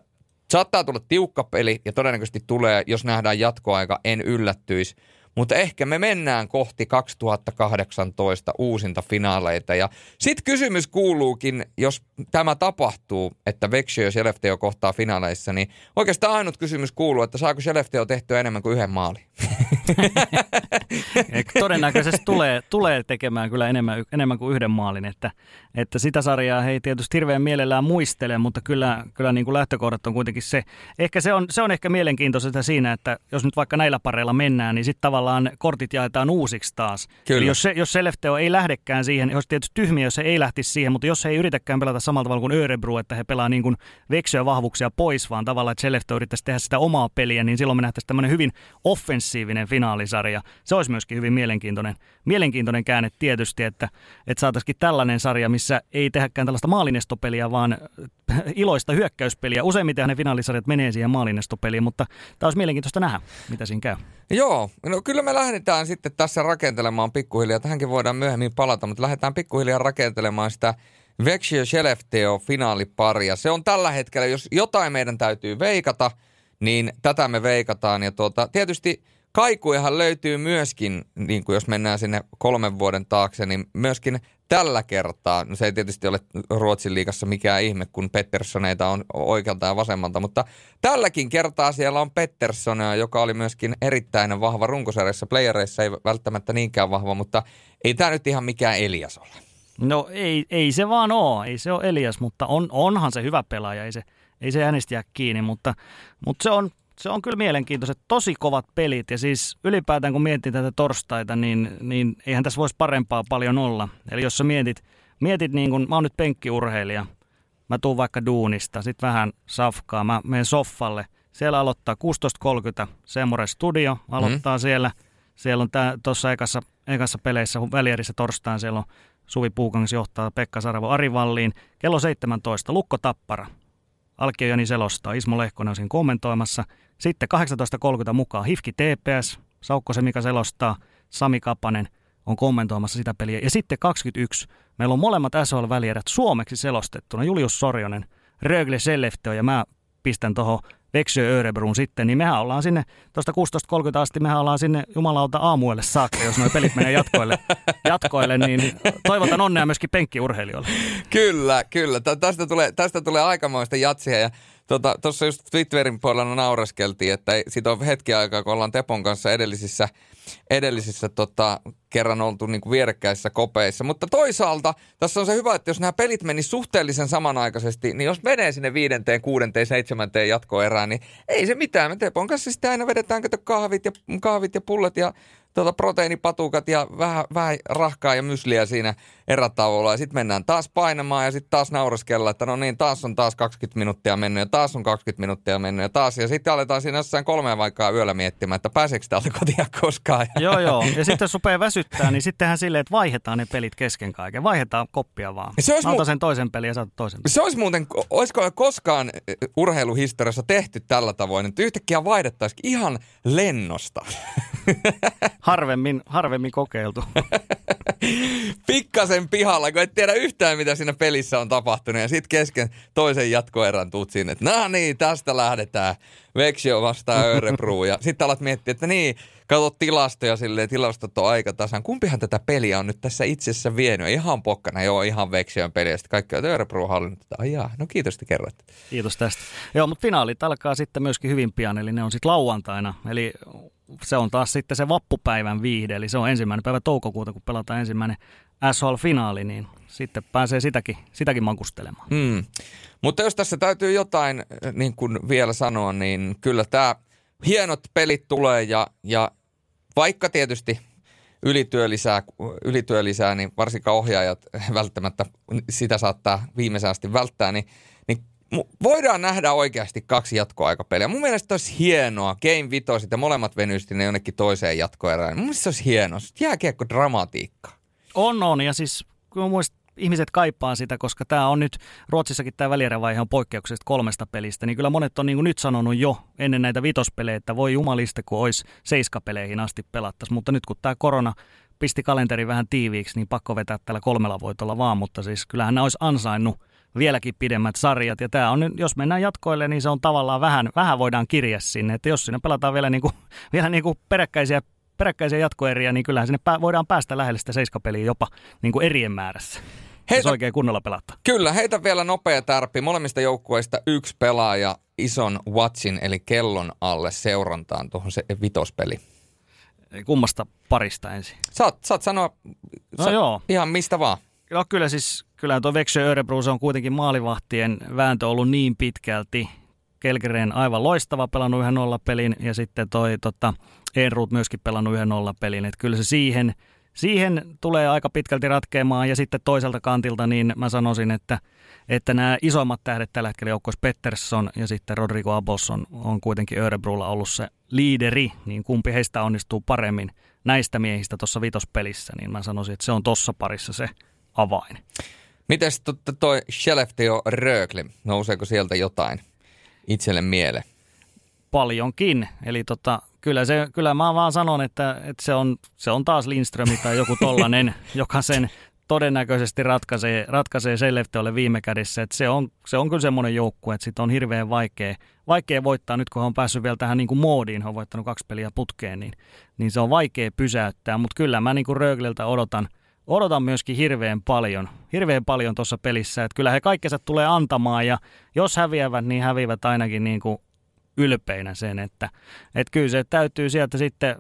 saattaa tulla tiukka peli, ja todennäköisesti tulee, jos nähdään jatkoaika, en yllättyisi – mutta ehkä me mennään kohti 2018 uusinta finaaleita. Ja sitten kysymys kuuluukin, jos tämä tapahtuu, että Vexio ja Skellefteå kohtaa finaaleissa, niin oikeastaan ainut kysymys kuuluu, että saako Skellefteå tehtyä enemmän kuin yhden maalin? Todennäköisesti tulee, tulee tekemään kyllä enemmän, enemmän kuin yhden maalin, että, että sitä sarjaa he ei tietysti hirveän mielellään muistele, mutta kyllä, kyllä niin kuin lähtökohdat on kuitenkin se. Ehkä se on, se on ehkä mielenkiintoista siinä, että jos nyt vaikka näillä pareilla mennään, niin sitten tavallaan kortit jaetaan uusiksi taas. Kyllä. Eli jos, se, jos Selefteo ei lähdekään siihen, olisi tietysti tyhmiä, jos se ei lähtisi siihen, mutta jos he ei yritäkään pelata samalla tavalla kuin Örebro, että he pelaa niin kuin veksyä vahvuuksia pois, vaan tavallaan, että Selefteo yrittäisi tehdä sitä omaa peliä, niin silloin me nähtäisiin tämmöinen hyvin offensiivinen finaalisarja. Se olisi myöskin hyvin mielenkiintoinen, mielenkiintoinen käänne tietysti, että, että saataisiin tällainen sarja, missä ei tehdäkään tällaista maalinestopeliä, vaan iloista hyökkäyspeliä. Useimmiten ne finaalisarjat menee siihen maalinestopeliin, mutta tämä olisi mielenkiintoista nähdä, mitä siinä käy. Joo, no kyllä me lähdetään sitten tässä rakentelemaan pikkuhiljaa. Tähänkin voidaan myöhemmin palata, mutta lähdetään pikkuhiljaa rakentelemaan sitä Vexio Shelefteo finaaliparia. Se on tällä hetkellä, jos jotain meidän täytyy veikata, niin tätä me veikataan. Ja tuota, tietysti kaikujahan löytyy myöskin, niin kuin jos mennään sinne kolmen vuoden taakse, niin myöskin tällä kertaa, no se ei tietysti ole Ruotsin liigassa mikään ihme, kun Petterssoneita on oikealta ja vasemmalta, mutta tälläkin kertaa siellä on Petterssonia, joka oli myöskin erittäin vahva runkosarjassa. Playereissa ei välttämättä niinkään vahva, mutta ei tämä nyt ihan mikään Elias ole. No ei, ei se vaan ole, ei se ole Elias, mutta on, onhan se hyvä pelaaja, ei se, ei se hänestä jää kiinni, mutta, mutta se on se on kyllä mielenkiintoiset, tosi kovat pelit. Ja siis ylipäätään kun miettii tätä torstaita, niin, niin eihän tässä voisi parempaa paljon olla. Eli jos sä mietit, mietit niin kuin, mä oon nyt penkkiurheilija, mä tuun vaikka duunista, sit vähän safkaa, mä menen soffalle, Siellä aloittaa 16.30 Semore Studio, aloittaa mm. siellä. Siellä on tuossa ekassa, ekassa peleissä, välierissä torstain, siellä on Suvi Puukangas johtaa Pekka Sarvo Ari Valliin. Kello 17 Lukko Tappara. Alkio Jani selostaa, Ismo Lehkonen on siinä kommentoimassa. Sitten 18.30 mukaan Hifki TPS, Saukko se mikä selostaa, Sami Kapanen on kommentoimassa sitä peliä. Ja sitten 21, meillä on molemmat SHL-välierät suomeksi selostettuna. Julius Sorjonen, Rögle Selleftö ja mä pistän tuohon Veksö Örebruun sitten, niin mehän ollaan sinne, tuosta 16.30 asti mehän ollaan sinne jumalauta aamuelle saakka, jos nuo pelit menee jatkoille, jatkoille niin toivotan onnea myöskin penkkiurheilijoille. Kyllä, kyllä. Tästä tulee, tästä tulee aikamoista jatsia ja Tuossa tota, just Twitterin puolella nauraskeltiin, että siitä on hetki aikaa, kun ollaan Tepon kanssa edellisissä, edellisissä tota, kerran oltu niin kuin vierekkäisissä kopeissa. Mutta toisaalta tässä on se hyvä, että jos nämä pelit meni suhteellisen samanaikaisesti, niin jos menee sinne viidenteen, kuudenteen, seitsemänteen jatkoerään, niin ei se mitään. Me Tepon kanssa sitten aina vedetään kahvit ja, kahvit ja pullet ja tuota proteiinipatukat ja vähän, vähän rahkaa ja mysliä siinä erätauolla. Ja sitten mennään taas painamaan ja sitten taas nauraskella, että no niin, taas on taas 20 minuuttia mennyt ja taas on 20 minuuttia mennyt ja taas. Ja sitten aletaan siinä jossain kolmea vaikkaa yöllä miettimään, että pääseekö täältä kotia koskaan. Joo, joo. Ja sitten jos väsyttää, niin sittenhän silleen, että vaihdetaan ne pelit kesken kaiken. Vaihdetaan koppia vaan. Se olisi mu- sen toisen pelin ja saat toisen pelin. Se olisi muuten, olisiko koskaan urheiluhistoriassa tehty tällä tavoin, että yhtäkkiä vaihdettaisiin ihan lennosta. harvemmin, harvemmin kokeiltu. Pikkasen pihalla, kun et tiedä yhtään, mitä siinä pelissä on tapahtunut. Ja sitten kesken toisen jatkoerän tuut sinne, että no niin, tästä lähdetään. Veksio vastaa Örebro. Ja sitten alat miettiä, että niin, kato tilastoja silleen, tilastot on aika tasan. Kumpihan tätä peliä on nyt tässä itsessä vienyt? Ihan pokkana, joo, ihan Veksion peliä. Ja sitten kaikki on Örebro hallinnut. Ai jaa, no kiitos, että kerroit. Kiitos tästä. Joo, mutta finaalit alkaa sitten myöskin hyvin pian, eli ne on sitten lauantaina. Eli se on taas sitten se vappupäivän viihde, eli se on ensimmäinen päivä toukokuuta, kun pelataan ensimmäinen SHL-finaali, niin sitten pääsee sitäkin, sitäkin makustelemaan. Hmm. Mutta jos tässä täytyy jotain äh, niin kuin vielä sanoa, niin kyllä tämä hienot pelit tulee ja, ja vaikka tietysti ylityö lisää, ylityö lisää, niin varsinkaan ohjaajat välttämättä sitä saattaa viimeisen asti välttää, niin, niin voidaan nähdä oikeasti kaksi jatkoaikapeliä. Mun mielestä olisi hienoa, Game Vitoiset ja molemmat venysti ne jonnekin toiseen jatkoerään. Mun mielestä se olisi hienoa, jääkiekko dramatiikka. On, on, ja siis kun muistan, ihmiset kaipaa sitä, koska tämä on nyt, Ruotsissakin tämä välierävaihe on poikkeuksesta kolmesta pelistä, niin kyllä monet on niin kuin nyt sanonut jo ennen näitä vitospelejä, että voi jumalista, kun olisi seiskapeleihin asti pelattaisi, mutta nyt kun tämä korona pisti kalenteri vähän tiiviiksi, niin pakko vetää tällä kolmella voitolla vaan, mutta siis kyllähän nämä olisi ansainnut vieläkin pidemmät sarjat. Ja tämä on, jos mennään jatkoille, niin se on tavallaan vähän, vähän voidaan kirja sinne. Että jos sinne pelataan vielä, niin kuin, vielä kuin peräkkäisiä, peräkkäisiä jatkoeriä, niin kyllähän sinne pää, voidaan päästä lähelle sitä seiskapeliä jopa niin kuin erien määrässä. Heitä, oikein kunnolla pelata. Kyllä, heitä vielä nopea tärppi. Molemmista joukkueista yksi pelaaja ison watchin eli kellon alle seurantaan tuohon se vitospeli. Kummasta parista ensin? Saat, saat sanoa no saat joo. ihan mistä vaan. Joo, kyllä siis, kyllä tuo Veksö Örebro on kuitenkin maalivahtien vääntö ollut niin pitkälti. Kelkireen aivan loistava, pelannut yhden nollapelin ja sitten toi tota, Enruut myöskin pelannut yhden nollapelin. Että kyllä se siihen, siihen tulee aika pitkälti ratkeamaan ja sitten toiselta kantilta niin mä sanoisin, että, että nämä isoimmat tähdet tällä hetkellä joukkueessa Pettersson ja sitten Rodrigo Abos on, on kuitenkin Örebrolla ollut se liideri, niin kumpi heistä onnistuu paremmin näistä miehistä tuossa vitospelissä, niin mä sanoisin, että se on tuossa parissa se avain. Miten toi Skellefteå Rögle, nouseeko sieltä jotain itselle mieleen? Paljonkin, eli tota, kyllä, se, kyllä mä vaan sanon, että, että se, on, se on taas Lindström tai joku tollanen, joka sen todennäköisesti ratkaisee, ratkaisee Skellefteålle viime kädessä. Että se, on, se on kyllä semmoinen joukkue, että sit on hirveän vaikea, vaikea voittaa nyt, kun on päässyt vielä tähän niin kuin moodiin, on voittanut kaksi peliä putkeen, niin, niin se on vaikea pysäyttää. Mutta kyllä mä niin kuin Rögliltä odotan, odotan myöskin hirveän paljon, hirveän paljon tuossa pelissä. Että kyllä he kaikkensa tulee antamaan ja jos häviävät, niin häviävät ainakin niin kuin ylpeinä sen, että, että kyllä se täytyy sieltä sitten,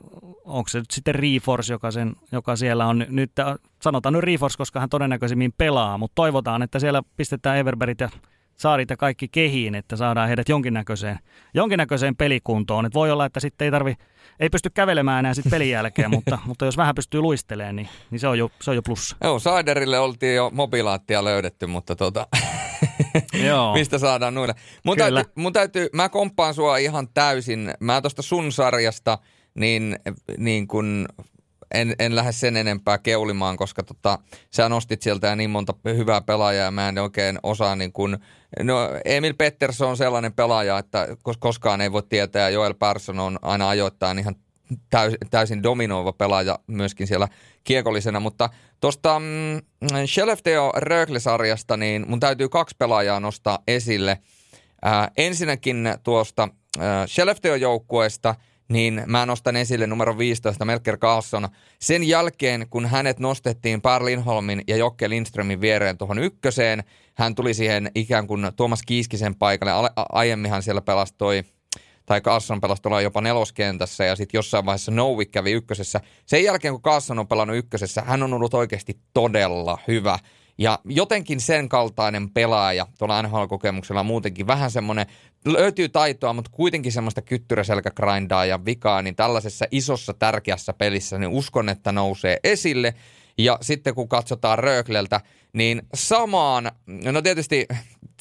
onko se nyt sitten Reforce, joka, sen, joka siellä on nyt, sanotaan nyt Reforce, koska hän todennäköisimmin pelaa, mutta toivotaan, että siellä pistetään Everberit ja Saarit ja kaikki kehiin, että saadaan heidät jonkinnäköiseen, jonkinnäköiseen pelikuntoon. Et voi olla, että sitten ei tarvi, ei pysty kävelemään enää sitten pelin jälkeen, mutta, mutta jos vähän pystyy luistelemaan, niin, niin se, on jo, se on jo plussa. Joo, Saiderille oltiin jo mobilaattia löydetty, mutta tota, Joo. mistä saadaan nuilla. Mun Kyllä. täytyy, mun täytyy, mä komppaan sua ihan täysin. Mä tuosta sun sarjasta, niin, niin kun en, en lähde sen enempää keulimaan, koska tota, sä nostit sieltä niin monta hyvää pelaajaa ja mä en oikein osaa niin kun, no Emil Pettersson on sellainen pelaaja, että kos- koskaan ei voi tietää ja Joel Persson on aina ajoittain ihan täys, täysin dominoiva pelaaja myöskin siellä kiekollisena, mutta tuosta mm, Skellefteå Rögle-sarjasta, niin mun täytyy kaksi pelaajaa nostaa esille. Ää, ensinnäkin tuosta ää, Skellefteå-joukkueesta, niin mä nostan esille numero 15 Melker Karlsson. Sen jälkeen, kun hänet nostettiin Per Lindholmin ja Jokke Lindströmin viereen tuohon ykköseen, hän tuli siihen ikään kuin Tuomas Kiiskisen paikalle. A- aiemminhan siellä pelastoi tai Carlson pelasi tuolla jopa neloskentässä ja sitten jossain vaiheessa Nowick kävi ykkösessä. Sen jälkeen, kun Carlson on pelannut ykkösessä, hän on ollut oikeasti todella hyvä. Ja jotenkin sen kaltainen pelaaja tuolla NHL-kokemuksella muutenkin vähän semmoinen, löytyy taitoa, mutta kuitenkin semmoista kyttyräselkägrindaa ja vikaa, niin tällaisessa isossa tärkeässä pelissä, niin uskon, että nousee esille. Ja sitten kun katsotaan Röökleltä, niin samaan, no tietysti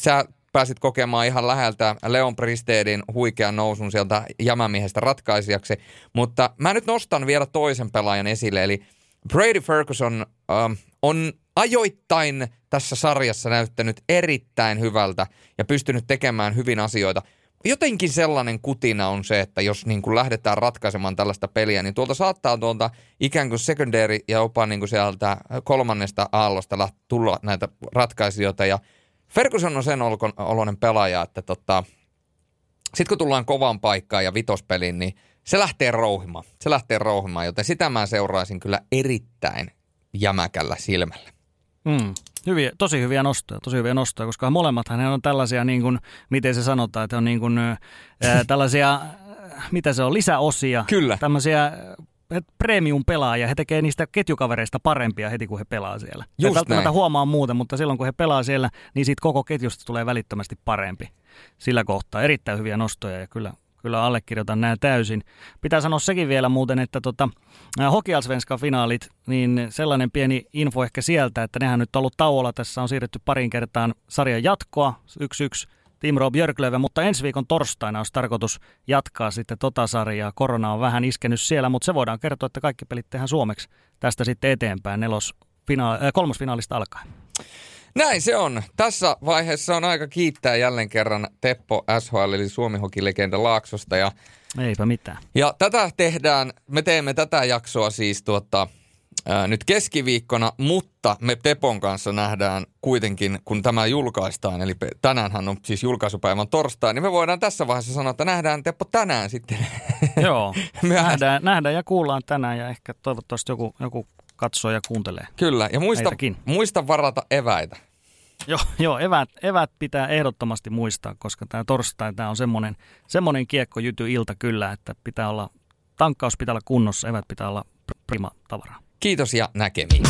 sä pääsit kokemaan ihan läheltä Leon Pristeedin huikean nousun sieltä jämämiehestä ratkaisijaksi, mutta mä nyt nostan vielä toisen pelaajan esille, eli Brady Ferguson ähm, on ajoittain tässä sarjassa näyttänyt erittäin hyvältä ja pystynyt tekemään hyvin asioita. Jotenkin sellainen kutina on se, että jos niin kuin lähdetään ratkaisemaan tällaista peliä, niin tuolta saattaa tuolta ikään kuin secondary ja jopa niin kuin sieltä kolmannesta aallosta tulla näitä ratkaisijoita. Ja Ferguson on sen oloinen pelaaja, että tota, sitten kun tullaan kovaan paikkaan ja vitospeliin, niin se lähtee rouhimaan. Se lähtee rouhimaan, joten sitä mä seuraisin kyllä erittäin jämäkällä silmällä. Mm. Hyviä, tosi hyviä nostoja, tosi hyviä nostoja, koska molemmathan ne on tällaisia, niin kuin, miten se sanotaan, että on niin kuin, ää, tällaisia, mitä se on, lisäosia. Kyllä. Tämmöisiä premium-pelaajia, he tekee niistä ketjukavereista parempia heti, kun he pelaa siellä. Just Ei välttämättä näin. huomaa muuten, mutta silloin kun he pelaa siellä, niin siitä koko ketjusta tulee välittömästi parempi. Sillä kohtaa erittäin hyviä nostoja ja kyllä, kyllä allekirjoitan nämä täysin. Pitää sanoa sekin vielä muuten, että tota, nämä Hokialsvenskan finaalit, niin sellainen pieni info ehkä sieltä, että nehän nyt on ollut tauolla. Tässä on siirretty parin kertaan sarjan jatkoa, 1-1 Timro Björklöven, mutta ensi viikon torstaina olisi tarkoitus jatkaa sitten tota sarjaa. Korona on vähän iskenyt siellä, mutta se voidaan kertoa, että kaikki pelit tehdään suomeksi tästä sitten eteenpäin nelos fina- äh, kolmosfinaalista alkaen. Näin se on. Tässä vaiheessa on aika kiittää jälleen kerran Teppo SHL eli Suomi Hokilegenda Laaksosta. Ja, Eipä mitään. ja tätä tehdään, me teemme tätä jaksoa siis tuota, ää, nyt keskiviikkona, mutta me Tepon kanssa nähdään kuitenkin, kun tämä julkaistaan, eli tänäänhän on siis julkaisupäivän torstai, niin me voidaan tässä vaiheessa sanoa, että nähdään Teppo tänään sitten. Joo, nähdään, nähdään ja kuullaan tänään ja ehkä toivottavasti joku, joku katsoo ja kuuntelee. Kyllä, ja muista, muista varata eväitä. Joo, joo evät, evät pitää ehdottomasti muistaa, koska tämä torstai tämä on semmoinen, semmoinen kiekko jyty ilta kyllä, että pitää olla, tankkaus pitää olla kunnossa, evät pitää olla prima tavaraa. Kiitos ja näkemiin.